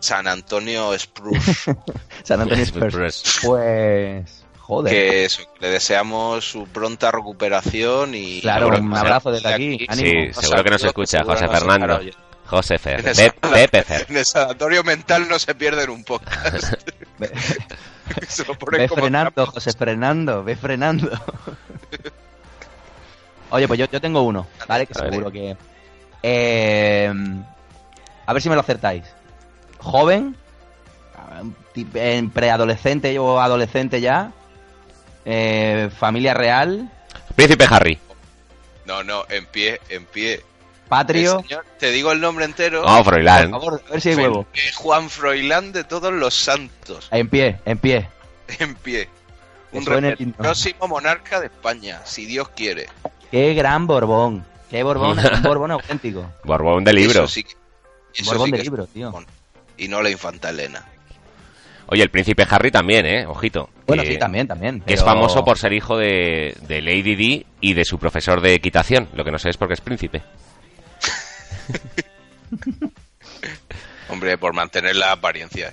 San Antonio Spruce. [laughs] San Antonio Spruce. Pues... Joder. Que eso, le deseamos su pronta recuperación y... Claro, un abrazo desde aquí. Sí, seguro que nos escucha José Fernando. José Fer. Pepe Fer. En el sanatorio mental no se pierden un podcast. [laughs] [laughs] ve frenando, José, frenando, ve frenando. Oye, pues yo, yo tengo uno, ¿vale? Que seguro que... Eh, a ver si me lo acertáis. Joven, en preadolescente o adolescente ya, eh, familia real. Príncipe Harry. No, no, en pie, en pie. Patrio. te digo el nombre entero. No, Froilán. Por favor, a ver si hay huevo. Juan Froilán de todos los santos. En pie, en pie. [laughs] En pie. Un próximo monarca de España, si Dios quiere. Qué gran Borbón. Qué Borbón, [laughs] un Borbón auténtico. Borbón de libro. Borbón de libro, tío. Y no la infanta Elena. Oye, el príncipe Harry también, ¿eh? Ojito. Bueno, sí, también, también. Que es famoso por ser hijo de, de Lady Di y de su profesor de equitación. Lo que no sé es porque es príncipe. [laughs] Hombre, por mantener la apariencia.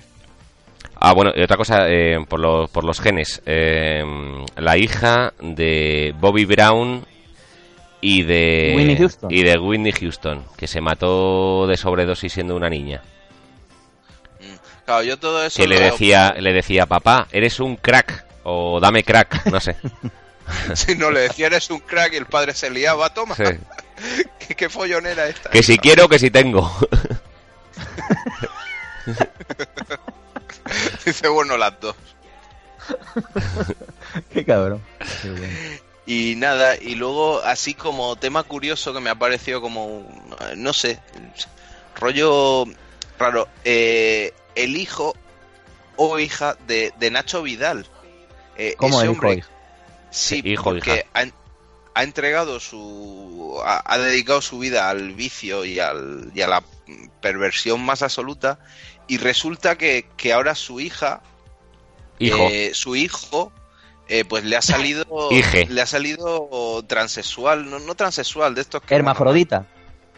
Ah, bueno, y otra cosa, eh, por, los, por los genes. Eh, la hija de Bobby Brown y de Whitney Houston. y de Whitney Houston, que se mató de sobredosis siendo una niña. Claro, yo todo eso que le decía, le decía, papá, eres un crack o dame crack, no sé. [laughs] si no le decía eres un crack y el padre se liaba, toma. [laughs] ¿Qué, follonera esta. Que si quiero, que si tengo. [laughs] Dice, bueno, las dos. Qué cabrón. Y nada, y luego, así como tema curioso que me ha parecido como, no sé, rollo raro, eh, el hijo o hija de, Nacho Vidal. Eh, ¿Cómo el hijo? Sí, hijo, porque ha entregado su. Ha, dedicado su vida al vicio y, al, y a la perversión más absoluta. Y resulta que, ahora su hija. Eh, su hijo. Eh, pues le ha salido. [laughs] le ha salido transexual. No, no transexual, de estos que. Hermafrodita.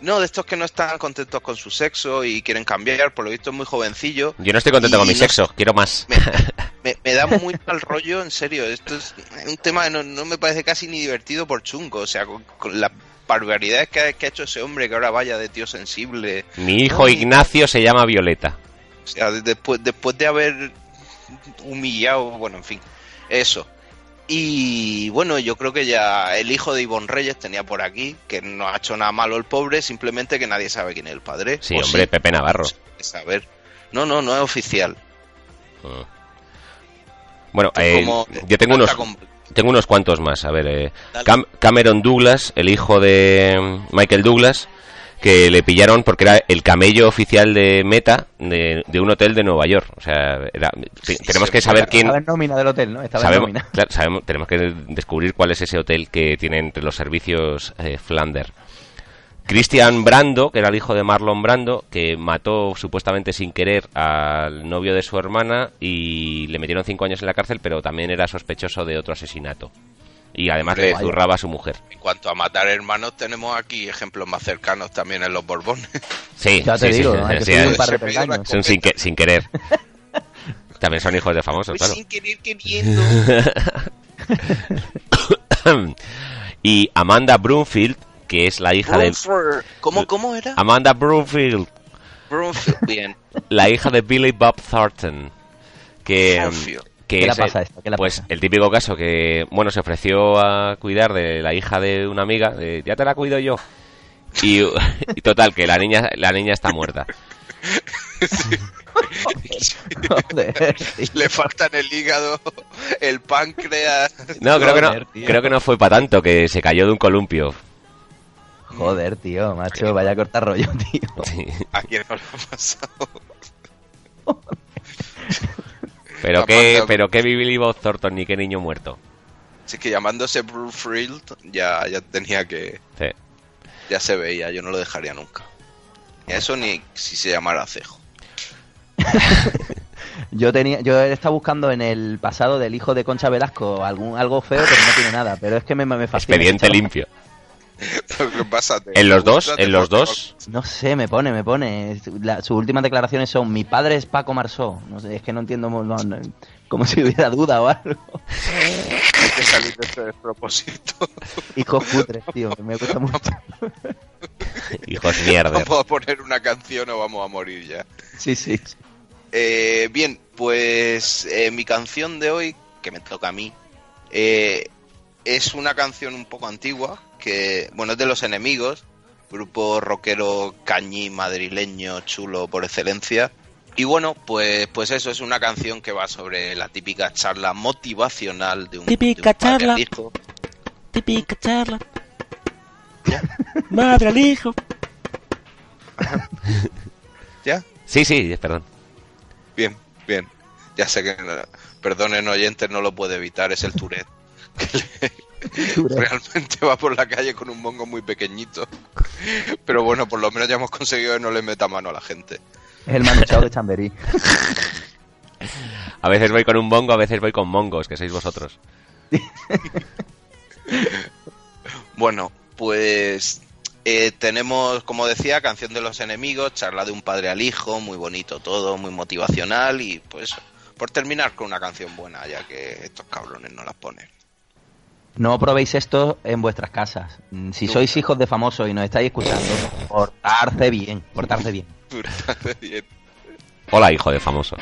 No, de estos que no están contentos con su sexo y quieren cambiar, por lo visto es muy jovencillo. Yo no estoy contento con mi sexo, quiero más. Me, da muy mal rollo, en serio. Esto es un tema que no, me parece casi ni divertido por chungo. O sea, con, las barbaridades que ha, hecho ese hombre, que ahora vaya de tío sensible. Mi hijo Ignacio se llama Violeta. O sea, después, después de haber humillado, bueno, en fin, eso. Y bueno, yo creo que ya el hijo de Ivonne Reyes tenía por aquí, que no ha hecho nada malo el pobre, simplemente que nadie sabe quién es el padre. Sí, hombre, Pepe Navarro. Saber. No, no, no es oficial. Ah. Bueno, eh, yo tengo unos, tengo unos cuantos más. A ver, eh, Cameron Douglas, el hijo de mm, Michael Douglas, que le pillaron porque era el camello oficial de Meta de, un hotel de Nueva York. O sea, tenemos que saber quién. Estaba en nómina del hotel, ¿no? Estaba sabemos, Claro, sabemos, tenemos que descubrir cuál es ese hotel que tiene entre los servicios eh, Flander. Christian Brando, que era el hijo de Marlon Brando, que mató supuestamente sin querer al novio de su hermana y le metieron cinco años en la cárcel, pero también era sospechoso de otro asesinato. Y además le zurraba a su mujer. En cuanto a matar hermanos, tenemos aquí ejemplos más cercanos también en los Borbones. Sí, ya te digo, son sin, sin, querer. [laughs] también son hijos de famosos, claro. Sin querer queriendo. [laughs] y Amanda Broomfield, que es la hija de... ¿Cómo, ¿Cómo era? Amanda Broomfield. Broomfield, bien. La hija de Billy Bob Thornton. Que, ¿Qué es pasa esto? pues el típico caso que, bueno, se ofreció a cuidar de la hija de una amiga, de, ya te la cuido yo. Y, [laughs] total, que la niña, la niña está muerta. [laughs] Le faltan el hígado, el páncreas. No, creo que no, creo que no fue para tanto, que se cayó de un columpio. Joder, tío, macho, vaya a cortar rollo, tío. ¿A quién no lo ha pasado? [laughs] pero qué, pero qué Billy Bob Thornton ni qué niño muerto. Así que llamándose Bruce ya, ya tenía que... Ya se veía, yo no lo dejaría nunca. eso ni si se llamara Cejo. [laughs] yo tenía, yo estaba buscando en el pasado del hijo de Concha Velasco algún algo feo, pero no tiene nada. Pero es que me, me fascina. Expediente limpio. [laughs] ¿En los dos? ¿En los dos? No sé, me pone, me pone. sus últimas declaraciones son: Mi padre es Paco Marsó. No sé, es que no entiendo como si hubiera duda o algo. Hay que salir de este despropósito. Hijos putres, tío, me gusta mucho. Hijos mierda. Vamos a poner una canción o vamos a morir ya. Sí, sí. Eh, bien, pues eh, mi canción de hoy, que me toca a mí, eh, es una canción un poco antigua, que, bueno, es de Los Enemigos, grupo rockero cañí madrileño chulo por excelencia. Y bueno, pues, pues eso es una canción que va sobre la típica charla motivacional de un, típica charla. hijo. Típica charla. Madre al hijo. [laughs] ¿Ya? Sí, sí, perdón. Bien, bien. Ya sé que, perdonen oyentes, no lo puede evitar, es el Tourette. Realmente va por la calle con un mongo muy pequeñito. Pero bueno, por lo menos ya hemos conseguido que no le meta mano a la gente. Es el manuchado de Chamberí. A veces voy con un bongo, a veces voy con mongos, que sois vosotros. bueno, pues eh, tenemos, como decía, canción de los enemigos, charla de un padre al hijo, muy bonito todo, muy motivacional y pues por terminar con una canción buena, ya que estos cabrones no las ponen. No probéis esto en vuestras casas. Mm, si sois hijos de famosos y nos estáis escuchando, portarse bien, portarse bien. [laughs] Portarse bien. Hola, hijo de famoso.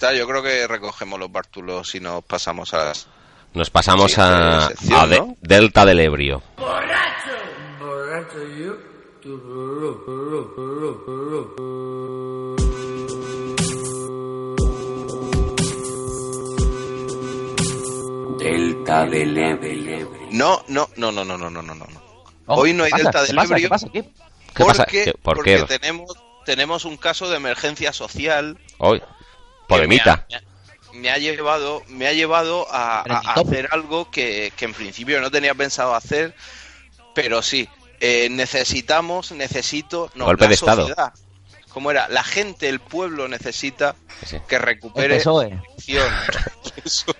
Está, yo creo que recogemos los bártulos y nos pasamos a las... Nos pasamos Sí, a, sección, a de- ¿no? Delta del Ebrio. Delta del Ebro. No, no, no, no, no, no, no, no, no. Oh, Hoy no hay ¿qué pasa? Delta ¿Qué del pasa? Ebrio. ¿Qué pasa? ¿Qué? ¿Qué pasa? porque, ¿Qué- ¿Por porque qué? tenemos, tenemos un caso de emergencia social Hoy. Polemita. que me ha, me ha llevado me ha llevado a, hacer algo que, que en principio no tenía pensado hacer pero sí eh, necesitamos necesito no, Golpe la de estado. ¿Cómo era? La gente, el pueblo necesita Sí. que El recupere PSOE. acción. Eso.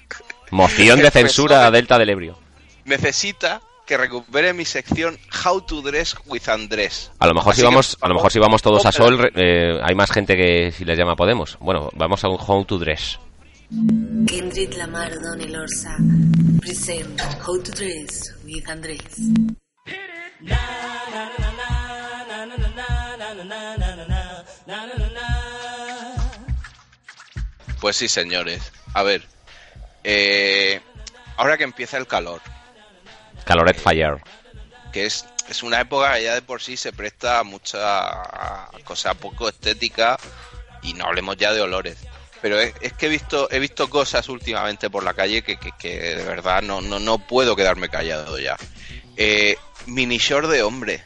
[laughs] Moción de El censura PSOE. a Delta del Ebrio. necesita que recupere mi sección How to Dress with Andrés. A lo mejor Así si que, vamos, a lo mejor si vamos todos a. Sol, eh, hay más gente que si les llama Podemos. Bueno, vamos a un How to Dress. Kendrick Lamar Donny Lorsa present How to Dress with Andrés. Pues sí, señores. A ver, eh, ahora que empieza el calor, Caloret Fire. que es, es una época que ya de por sí se presta a mucha cosa poco estética y no hablemos ya de olores. Pero es, que he visto he visto cosas últimamente por la calle que, que, de verdad no, no, no puedo quedarme callado ya. Eh, mini short de hombre.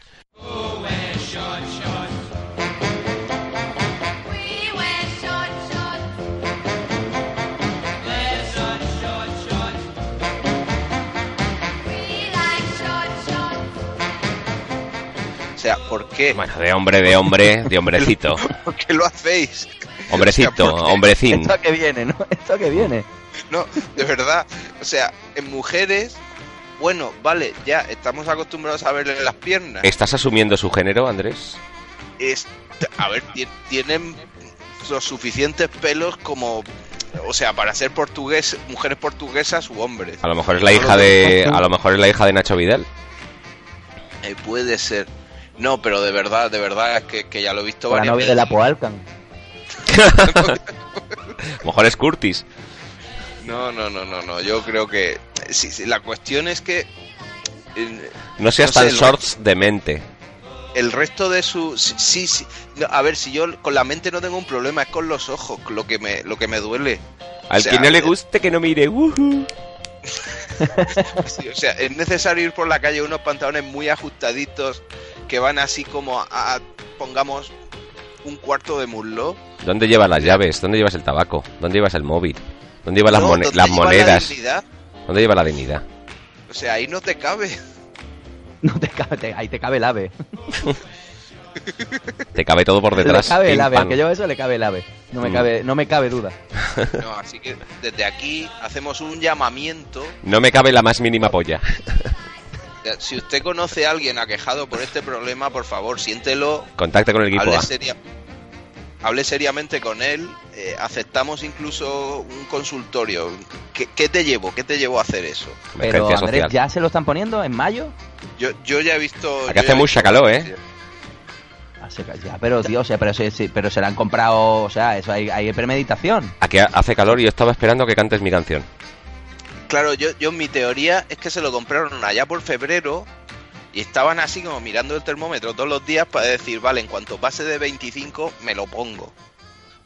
Sea, ¿por qué? Bueno, de hombre, de hombre, de hombrecito. [laughs] ¿Por qué lo hacéis? Hombrecito, O hombrecín. Esto a que viene, ¿no? Esto a que viene. No, de verdad. O sea, en mujeres, bueno, vale, ya estamos acostumbrados a verle las piernas. ¿Estás asumiendo su género, Andrés? Es, a ver, ti- tienen los suficientes pelos como, o sea, para ser portugués, mujeres portuguesas u hombres. A lo mejor es la hija de, a lo mejor es la hija de Nacho Vidal. Eh, puede ser. No, pero de verdad, de verdad, es que, que ya lo he visto La varias novia de la Poalcan. A [laughs] lo mejor es Curtis. No, no, no, no, no. Yo creo que sí, sí, la cuestión es que eh, No seas No sé, tan shorts de mente. el resto de su sí, sí, sí. No, a ver, si yo con la mente no tengo un problema, es con los ojos lo que me lo que me duele. Al O sea, que no le eh, guste que no mire. ujú. [laughs] Sí, o sea, es necesario ir por la calle unos pantalones muy ajustaditos que van así como a, a, pongamos un cuarto de muslo. ¿Dónde llevas las llaves? ¿Dónde llevas el tabaco? ¿Dónde llevas el móvil? ¿Dónde llevas las, No, mone- ¿dónde las lleva la monedas? ¿Dónde lleva la dignidad? O sea, ahí no te cabe. [laughs] No te cabe, te- ahí te cabe el ave. [laughs] Te cabe todo por detrás. le cabe el ave, pam. al que lleva eso le cabe el ave. No me Mm. cabe, no me cabe duda. [laughs] No, así que desde aquí hacemos un llamamiento. No me cabe la más mínima polla. Si usted conoce a alguien aquejado por este problema, por favor, siéntelo, Contacta con el equipo hable, A. seria- hable seriamente con él. eh, aceptamos incluso un consultorio. ¿Qué, qué te llevó? ¿Qué te llevó a hacer eso? Pero Andrés. ¿ya se lo están poniendo en mayo? Yo, yo ya he visto. Aquí hace mucha calor, ¿eh? Hace ca- ya, pero tío, o sea, pero, se, sí, pero se la han comprado, o sea, eso hay, hay premeditación. Aquí hace calor y yo estaba esperando que cantes mi canción. Claro, yo, yo mi teoría es que se lo compraron allá por febrero y estaban así como mirando el termómetro todos los días para decir, vale, en cuanto pase de 25 me lo pongo.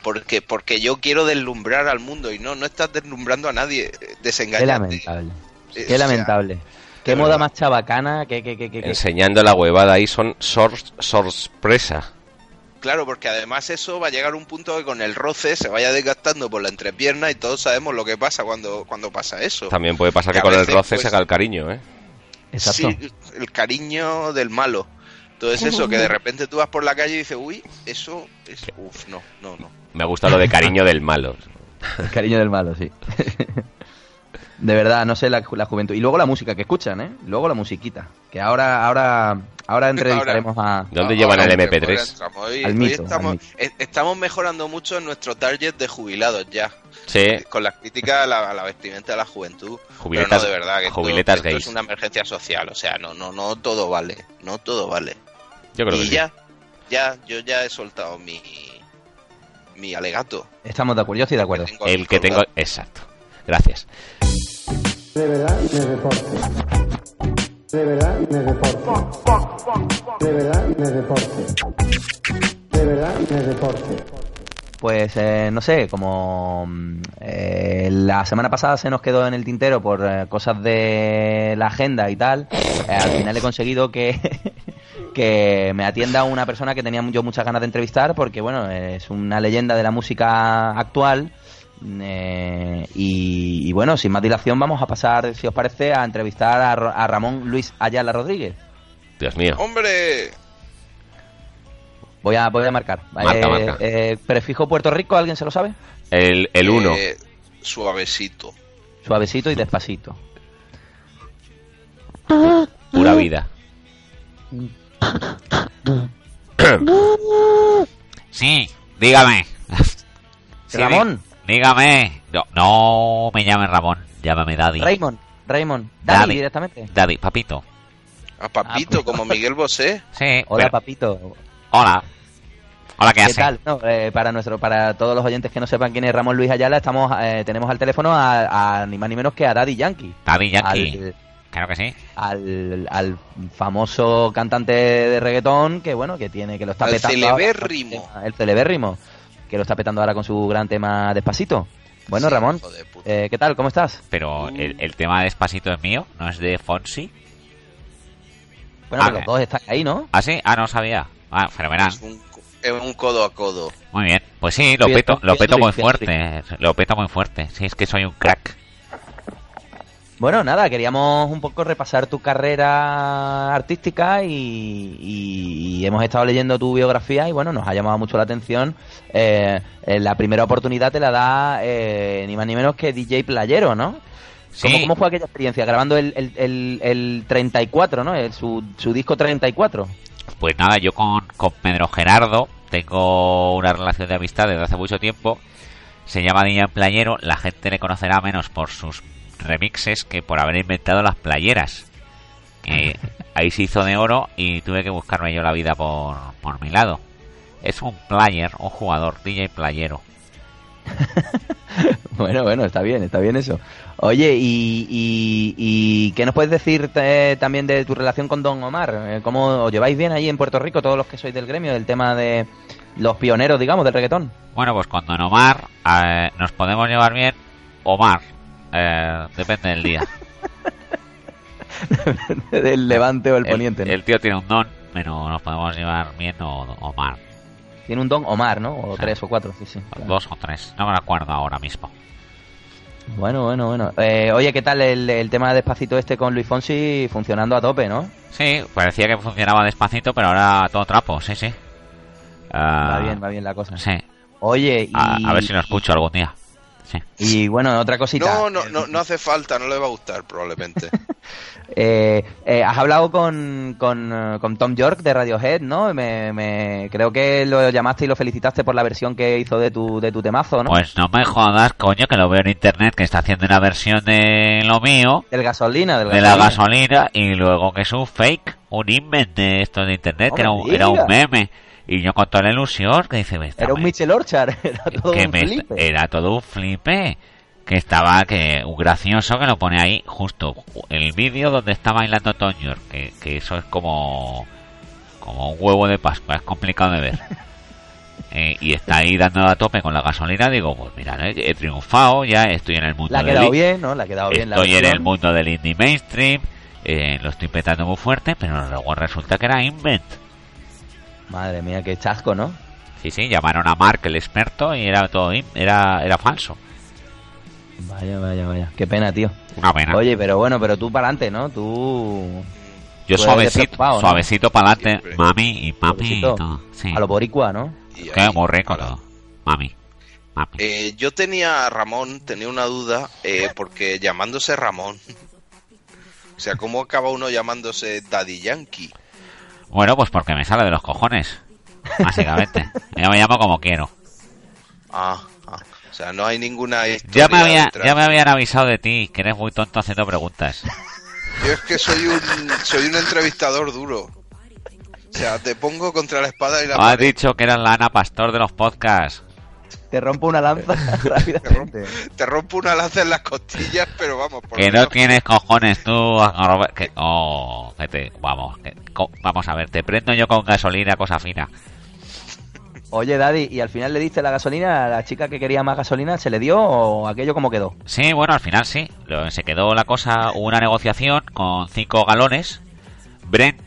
Porque, porque yo quiero deslumbrar al mundo y no, no estás deslumbrando a nadie, Qué lamentable. Eh, o Qué sea, lamentable. Qué de moda verdad. más chabacana, que, que, que, que- que- Enseñando la huevada ahí son sor- sorpresa. Claro, porque además eso va a llegar a un punto que con el roce se vaya desgastando por la entrepierna y todos sabemos lo que pasa cuando, cuando pasa eso. También puede pasar Que con el roce pues, se haga el cariño, ¿eh? Exacto. Sí, el cariño del malo. Entonces eso, que de [laughs] repente tú vas por la calle y dices, uy, eso es... Uf, no, no, no. Me gusta lo de cariño del malo. El cariño del malo, sí. [laughs] De verdad, no sé la, la juventud. Y luego la música que escuchan, ¿eh? Luego la musiquita. Que ahora, ahora, ahora entrevistaremos a... ¿Dónde llevan el Ahora, MP3? ahora entramos. Hoy- Al hoy mito, estamos, al mito. estamos mejorando mucho en nuestro target de jubilados ya. Sí, Con las críticas a la, a la vestimenta de la juventud. Jubiletas- Pero no, de verdad, que jubiletas esto, gays. es una emergencia social. O sea, no, no, no todo vale. No todo vale. yo creo que y sí. ya, ya, yo ya he soltado mi, mi alegato. Estamos de acuerdo, yo estoy de acuerdo. El que tengo, exacto. Gracias. De verdad me reporte. De verdad me reporte. De verdad me reporte. De verdad me reporte. Pues eh, no sé, como mm, eh, la semana pasada se nos quedó en el tintero por eh, cosas de la agenda y tal, eh, al final he conseguido que, [laughs] que me atienda una persona que tenía yo muchas ganas de entrevistar porque, bueno, es una leyenda de la música actual. Eh, y, y bueno, sin más dilación vamos a pasar, si os parece, a entrevistar a, Ramón Luis Ayala Rodríguez. Dios mío. ¡Hombre! Voy a, voy a marcar. Marca, Eh, marca. eh, prefijo Puerto Rico, ¿alguien se lo sabe? El, el uno. eh, suavecito. Suavecito y despacito. Pura vida. Sí, dígame. Sí, Ramón. Dí- dígame. No, no me llame Ramón, llámame Daddy. Raymond, Raymond, Daddy, Daddy. directamente. Daddy, papito. A Papito, como Miguel Bosé. Sí, Hola, pero- papito. hola. Hola, ¿qué, ¿Qué hace? tal? No, eh, para nuestro, para todos los oyentes que no sepan quién es Ramón Luis Ayala, estamos, eh, tenemos al teléfono a, a ni más ni menos que a Daddy Yankee, Daddy Yankee. al, Claro que sí. al, al famoso cantante de reggaetón que bueno, que tiene, que lo está Al petando. ahora celebérrimo. tema- El celebérrimo, que lo está petando ahora con su gran tema Despacito. Bueno, Sí, Ramón, eh, ¿qué tal? ¿Cómo estás? Pero el, el tema de Despacito es mío, no es de Fonsi. Bueno, Ah, los eh. dos están ahí, ¿no? ¿Ah, sí? Ah, no sabía. Ah, fenomenal. Es un, es un codo a codo. Muy bien. Pues sí, lo peto, lo peto muy fuerte. Lo peto muy fuerte. Sí, es que soy un crack. Bueno, nada, queríamos un poco repasar tu carrera artística y, y- y hemos estado leyendo tu biografía y bueno, nos ha llamado mucho la atención. Eh, eh, la primera oportunidad te la da eh, ni más ni menos que DJ Playero, ¿no? ¿Cómo, Sí. cómo fue aquella experiencia? Grabando el, el, el, el 34, ¿no? El- su, su disco 34. Pues nada, yo con, con Pedro Gerardo tengo una relación de amistad desde hace mucho tiempo. Se llama Niña Playero. La gente le conocerá menos por sus remixes que por haber inventado las playeras. Que [laughs] ahí se hizo de oro y tuve que buscarme yo la vida por, por mi lado. Es un player, un jugador, DJ Playero. [laughs] Bueno, bueno, está bien, está bien eso. Oye, ¿y, y, y qué nos puedes decir eh, también de tu relación con Don Omar? Eh, ¿Cómo os lleváis bien ahí en Puerto Rico, todos los que sois del gremio, del tema de los pioneros, digamos, del reggaetón? Bueno, pues cuando en Omar eh, nos podemos llevar bien, Omar, eh, depende del día. [laughs] del levante o el, El- poniente, ¿no? el tío tiene un don, pero nos podemos llevar bien o Omar. Tiene un Don Omar, ¿no? O Sí. tres o cuatro, sí, sí. claro. Dos o tres, no me acuerdo ahora mismo. Bueno, bueno, bueno. Eh, oye, ¿qué tal el, el tema de Despacito este con Luis Fonsi funcionando a tope, no? Sí, parecía que funcionaba despacito, pero ahora todo trapo, sí, sí. Ah, Va bien, va bien la cosa. Sí, Oye, y... a, a ver si lo escucho algún día. Sí. Y bueno, otra cosita. No, no, no, no hace falta, no le va a gustar probablemente. [laughs] Eh, eh, has hablado con, con, con Tom York de Radiohead, ¿no? Me, me- creo que lo llamaste y lo felicitaste por la versión que hizo de tu, de tu temazo, ¿no? Pues no me jodas, coño, que lo veo en internet que está haciendo una versión de lo mío, del gasolina, del de la gasolina, y luego que es un fake, un invent de esto de internet, No que era un, era un digas. meme. Y yo con toda la ilusión, que dice, me está- Era un Michel Orchard, [laughs] era todo que un me- flipe. era todo un flipe. Que estaba que un gracioso que lo pone ahí justo el vídeo donde está bailando Tom York que, que eso es como como un huevo de pascua es complicado de ver. [laughs] Eh, y está ahí dando a tope con la gasolina digo pues mira eh, he triunfado ya estoy en el mundo Le ha del quedado in- bien, ¿no? Le ha quedado bien la estoy en el mundo del indie mainstream eh, lo estoy petando muy fuerte pero luego resulta que era invent Madre mía, qué chasco, ¿no? sí sí llamaron a Mark el experto y era todo era era falso Vaya, vaya, vaya. Qué pena, tío. una pena Oye, pero bueno, pero tú para adelante, ¿no? Tú... Yo Tú suavecito, suavecito para adelante, mami y papi y Suavecito. todo. Sí. A lo boricua, ¿no? Y ahí, muy rico ala. todo. Mami. Mami. Eh, yo tenía, Ramón, tenía una duda, eh, porque llamándose Ramón, [laughs] o sea, ¿cómo acaba uno llamándose Daddy Yankee? Bueno, pues porque me sale de los cojones. Básicamente. [laughs] Yo me llamo como quiero. Ah, ah, o sea, no hay ninguna historia Ya me, había, ya me habían avisado de ti, que eres muy tonto haciendo preguntas. Yo es que soy un, soy un entrevistador duro. O sea, te pongo contra la espada y la Has pared. dicho que eras la Ana Pastor de los podcasts. Te rompo una lanza [laughs] rápidamente. Te rompo una lanza en las costillas, pero vamos. Por que no tienes cojones tú, que, oh, que te, vamos, vamos a ver, te prendo yo con gasolina, cosa fina. Oye, Daddy, ¿y al final le diste la gasolina a la chica que quería más gasolina? ¿Se le dio o aquello como quedó? Sí, bueno, al final sí. Se quedó la cosa, hubo una negociación con cinco galones, Brent,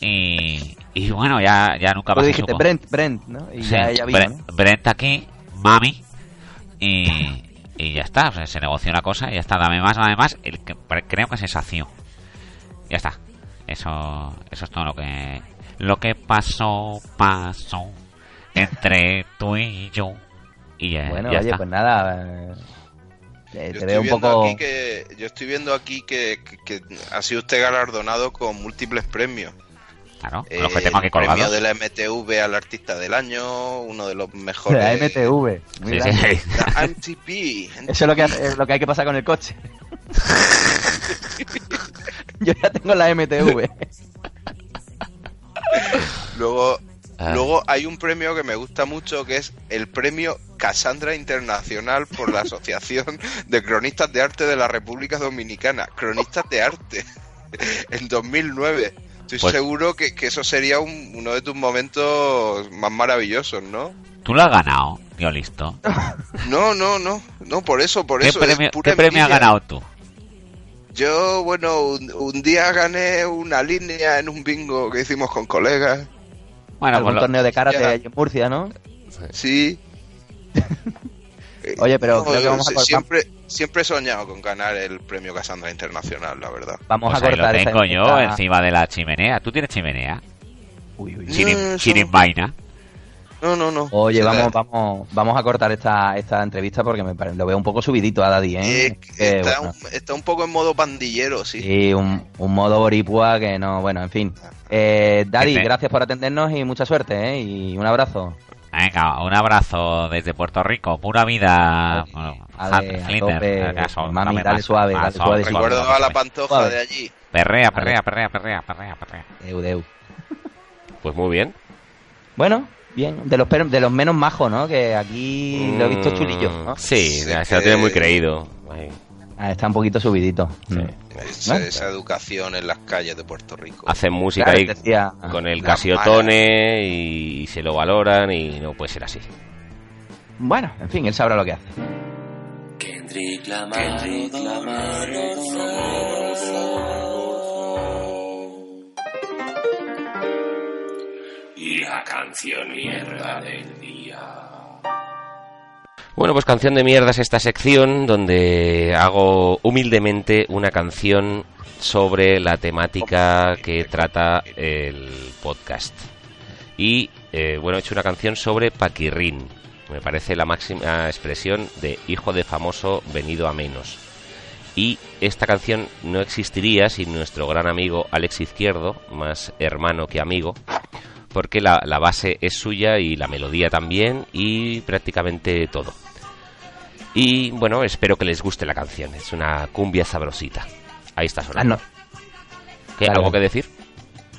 y, y bueno, ya, ya nunca más dijiste Brent, Brent, ¿no? Y ya, Brent, aquí, mami, y, y ya está. se negoció una cosa y ya está. Dame más, dame más. El, creo que se sació. Ya está. Eso, eso es todo lo que, lo que pasó, pasó entre tú y yo. Y bueno, oye, pues nada. Eh, te veo un poco. que, yo estoy viendo aquí que, ha sido usted galardonado con múltiples premios. Claro, eh, los que tengo aquí colgados. Premio de la MTV al artista del año, uno de los mejores. [laughs] De la MTV. Muy sí, sí. La MTV, [laughs] Eso es lo que, es lo que hay que pasar con el coche. [laughs] Yo ya tengo la MTV. Luego, Ah. Luego hay un premio que me gusta mucho que es el premio Cassandra Internacional por la Asociación de Cronistas de Arte de la República Dominicana. Cronistas de Arte. en 2009. Estoy pues seguro que, eso sería uno de tus momentos más maravillosos, ¿no? Tú lo has ganado, tío, listo. [laughs] No, no, no. No, por eso, por eso. Premio, ¿Qué premio has ganado tú? Yo, bueno, un, día gané una línea en un bingo que hicimos con colegas. Bueno, un torneo de karate en Murcia, ¿no? Sí. [laughs] Oye, pero creo que vamos a siempre, siempre he soñado con ganar el premio Casandra Internacional, la verdad. Vamos a pues cortar lo tengo yo encima de la chimenea. ¿Tú tienes chimenea? Uy, uy, Chirim, vaina. No, no, no. Oye, vamos, vamos, vamos a cortar esta, esta entrevista porque me lo veo un poco subidito a Daddy, ¿eh? está, un, está, un, poco en modo pandillero, sí. Sí, un, un modo boripua que no, bueno, en fin. Eh, Daddy, gracias por atendernos y mucha suerte, ¿eh? Y un abrazo. Venga, un abrazo desde Puerto Rico, pura vida. mami, dale suave, dale suave. Recuerdo a la pantoja de allí. Perrea, perrea, perrea, perrea, perrea, perrea. Deu, Pues muy bien. Bueno, bien. De los, de los menos majos, ¿no? Que aquí lo he visto chulillo, ¿no? Sí, se lo tiene muy creído. Ah, está un poquito subidito. Esa, educación en las calles de Puerto Rico. Hacen música ahí con el Casiotone y, se lo valoran y no puede ser así. Bueno, en fin, él sabrá lo que hace. Y la canción mierda del día. Bueno, pues canción de mierda es esta sección donde hago humildemente una canción sobre la temática que trata el podcast. Y eh, bueno, he hecho una canción sobre Paquirrín. Me parece la máxima expresión de hijo de famoso venido a menos. Y esta canción no existiría sin nuestro gran amigo Alex Izquierdo, más hermano que amigo, porque la, la base es suya y la melodía también y prácticamente todo. Y bueno, espero que les guste la canción. Es una cumbia sabrosita. Ahí está sonando. Ah, ¿Algo que decir?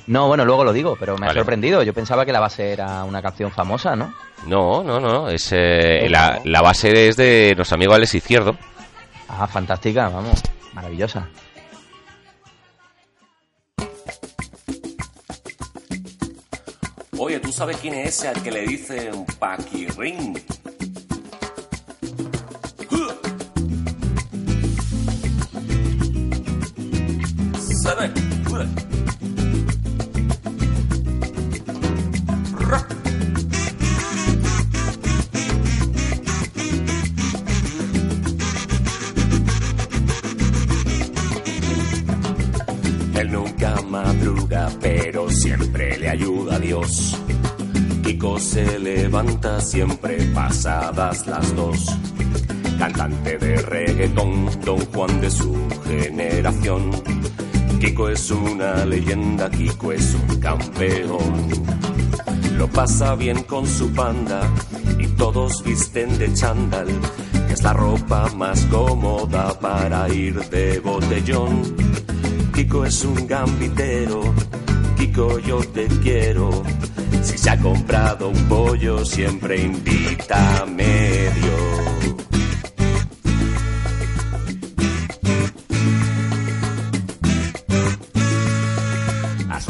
No, bueno, luego lo digo, pero me ha sorprendido. Yo pensaba que la base era una canción famosa, ¿no? No, no, no. Es, eh, la, la, base es de nuestro amigo Alex Izquierdo. Ah, fantástica, vamos. Maravillosa. Oye, ¿tú sabes quién es ese al que le dicen Él nunca madruga, pero siempre le ayuda a Dios. Kiko se levanta siempre pasadas las dos. Cantante de reggaetón, don Juan de su generación Kiko es una leyenda, Kiko es un campeón. Lo pasa bien con su panda y todos visten de chándal, que es la ropa más cómoda para ir de botellón. Kiko es un gambitero, Kiko yo te quiero. Si se ha comprado un pollo, siempre invita a medio.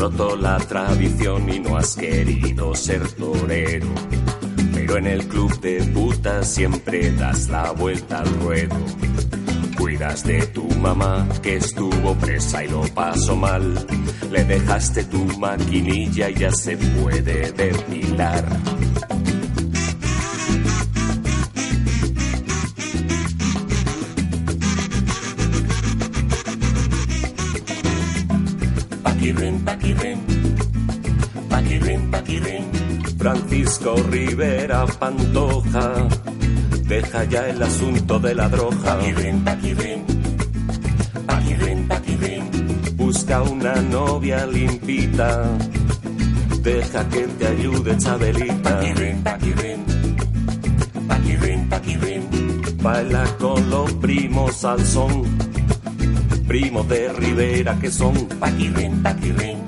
Roto la tradición y no has querido ser torero. Pero en el club de putas siempre das la vuelta al ruedo. Cuidas de tu mamá que estuvo presa y lo pasó mal. Le dejaste tu maquinilla y ya se puede depilar. Paquirrin, paquirrin, paquirrin. Francisco Rivera Pantoja, deja ya el asunto de la droga. Paquirrin, paquirrin, paquirrin, paquirrin. Busca una novia limpita, deja que te ayude Chabelita. Paquirrin, paquirrin, paquirrin, paquirrin. Baila con los primos al son, primos de Rivera que son paquirrin, paquirrin,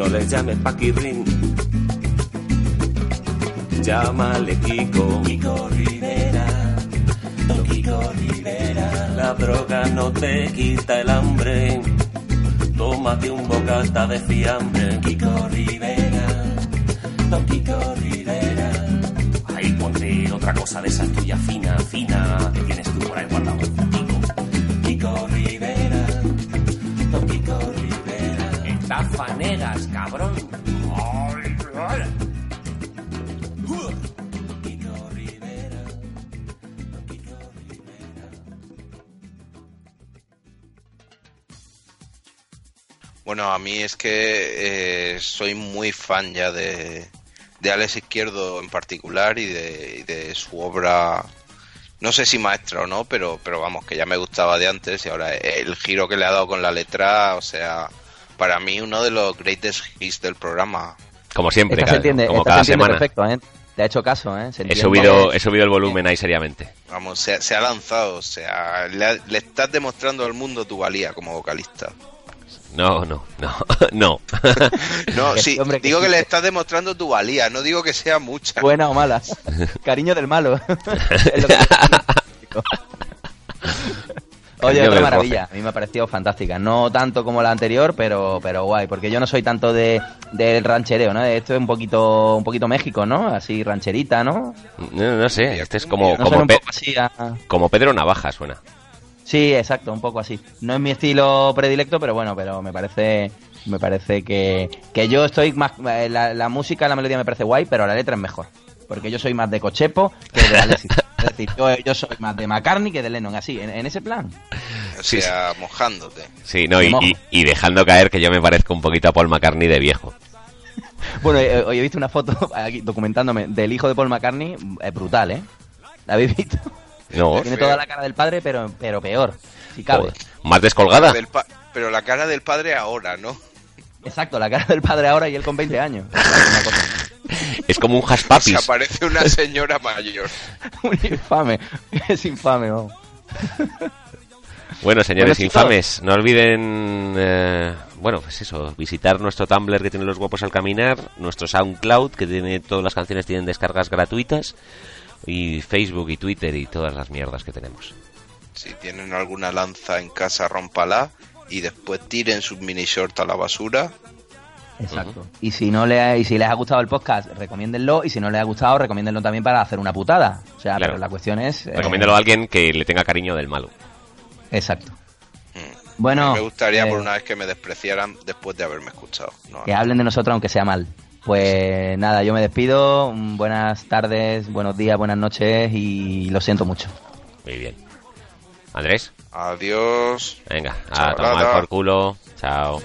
No le llames paquirrin, llámale Kiko. Kiko Rivera, Don Kiko Rivera. La droga no te quita el hambre, tómate un bocata de fiambre. Kiko Rivera, Don Kiko Rivera. Ahí ponte otra cosa de esas tuyas fina, fina, que tienes tú por ahí guardado. Kiko, Kiko Rivera, Estafaneras, cabrón. Bueno, a mí es que eh, soy muy fan ya de, de Alex Izquierdo en particular y de, de su obra, no sé si maestra o no, pero, pero vamos, que ya me gustaba de antes y ahora el giro que le ha dado con la letra, o sea, para mí uno de los greatest hits del programa. Como siempre, Esta se cada, entiende, como cada se entiende semana. perfecto, ¿eh? Te ha hecho caso, ¿eh? Se He subido, he subido el volumen ahí seriamente. Vamos, se, se ha lanzado, o sea, le, ha- le estás demostrando al mundo tu valía como vocalista. No, no, no, [laughs] no. [laughs] No, sí, hombre, digo que le estás demostrando tu valía, no digo que sea mucha. Buena o mala. [laughs] Cariño del malo. Oye, otra maravilla. A mí me ha parecido fantástica. No tanto como la anterior, pero, pero guay. Porque yo no soy tanto de del ranchereo, ¿no? Esto es un poquito un poquito México, ¿no? Así rancherita, ¿no? No, no sé, este es como, No como, Pe- así a- como Pedro Navaja suena. Sí, exacto, un poco así. No es mi estilo predilecto, pero bueno, pero me parece me parece que, que yo estoy más eh, la, la música, la melodía me parece guay, pero la letra es mejor. Porque yo soy más de Cochepo que de Alexis. [laughs] es decir, yo, yo soy más de McCartney que de Lennon, así, en, en ese plan. O Sí, sea, mojándote. Sí, no, y, mojo. y- y dejando caer que yo me parezco un poquito a Paul McCartney de viejo. [laughs] Bueno, eh, hoy he visto una foto aquí documentándome del hijo de Paul McCartney, es brutal, ¿eh? ¿La habéis visto? No, [laughs] Tiene toda la cara del padre, pero, pero peor, si cabe. joder, más descolgada. Pero la cara del padre ahora, ¿no? Exacto, la cara del padre ahora y él con 20 años. Es como un Se haspapis. aparece una señora mayor. [laughs] muy infame, es infame, vamos. Bueno, señores Bueno, infames, no olviden, eh, bueno, pues eso, visitar nuestro Tumblr que tiene los guapos al caminar, nuestro SoundCloud que tiene todas las canciones tienen descargas gratuitas y Facebook y Twitter y todas las mierdas que tenemos. Si tienen alguna lanza en casa, rómpala y después tiren sus mini shorts a la basura. Exacto. Y si no le y si les ha gustado el podcast, recomiéndenlo y si no les ha gustado, recomiéndenlo también para hacer una putada. O sea, Claro. pero la cuestión es eh, Recomiéndalo a alguien que le tenga cariño del malo. Exacto. Bueno, me gustaría eh, por una vez que me despreciaran después de haberme escuchado. No, que hablen de nosotros aunque sea mal. Pues nada, yo me despido. Mm, Buenas tardes, buenos días, buenas noches y lo siento mucho. Muy bien. Andrés, Adiós. venga, a tomar por culo. Chao.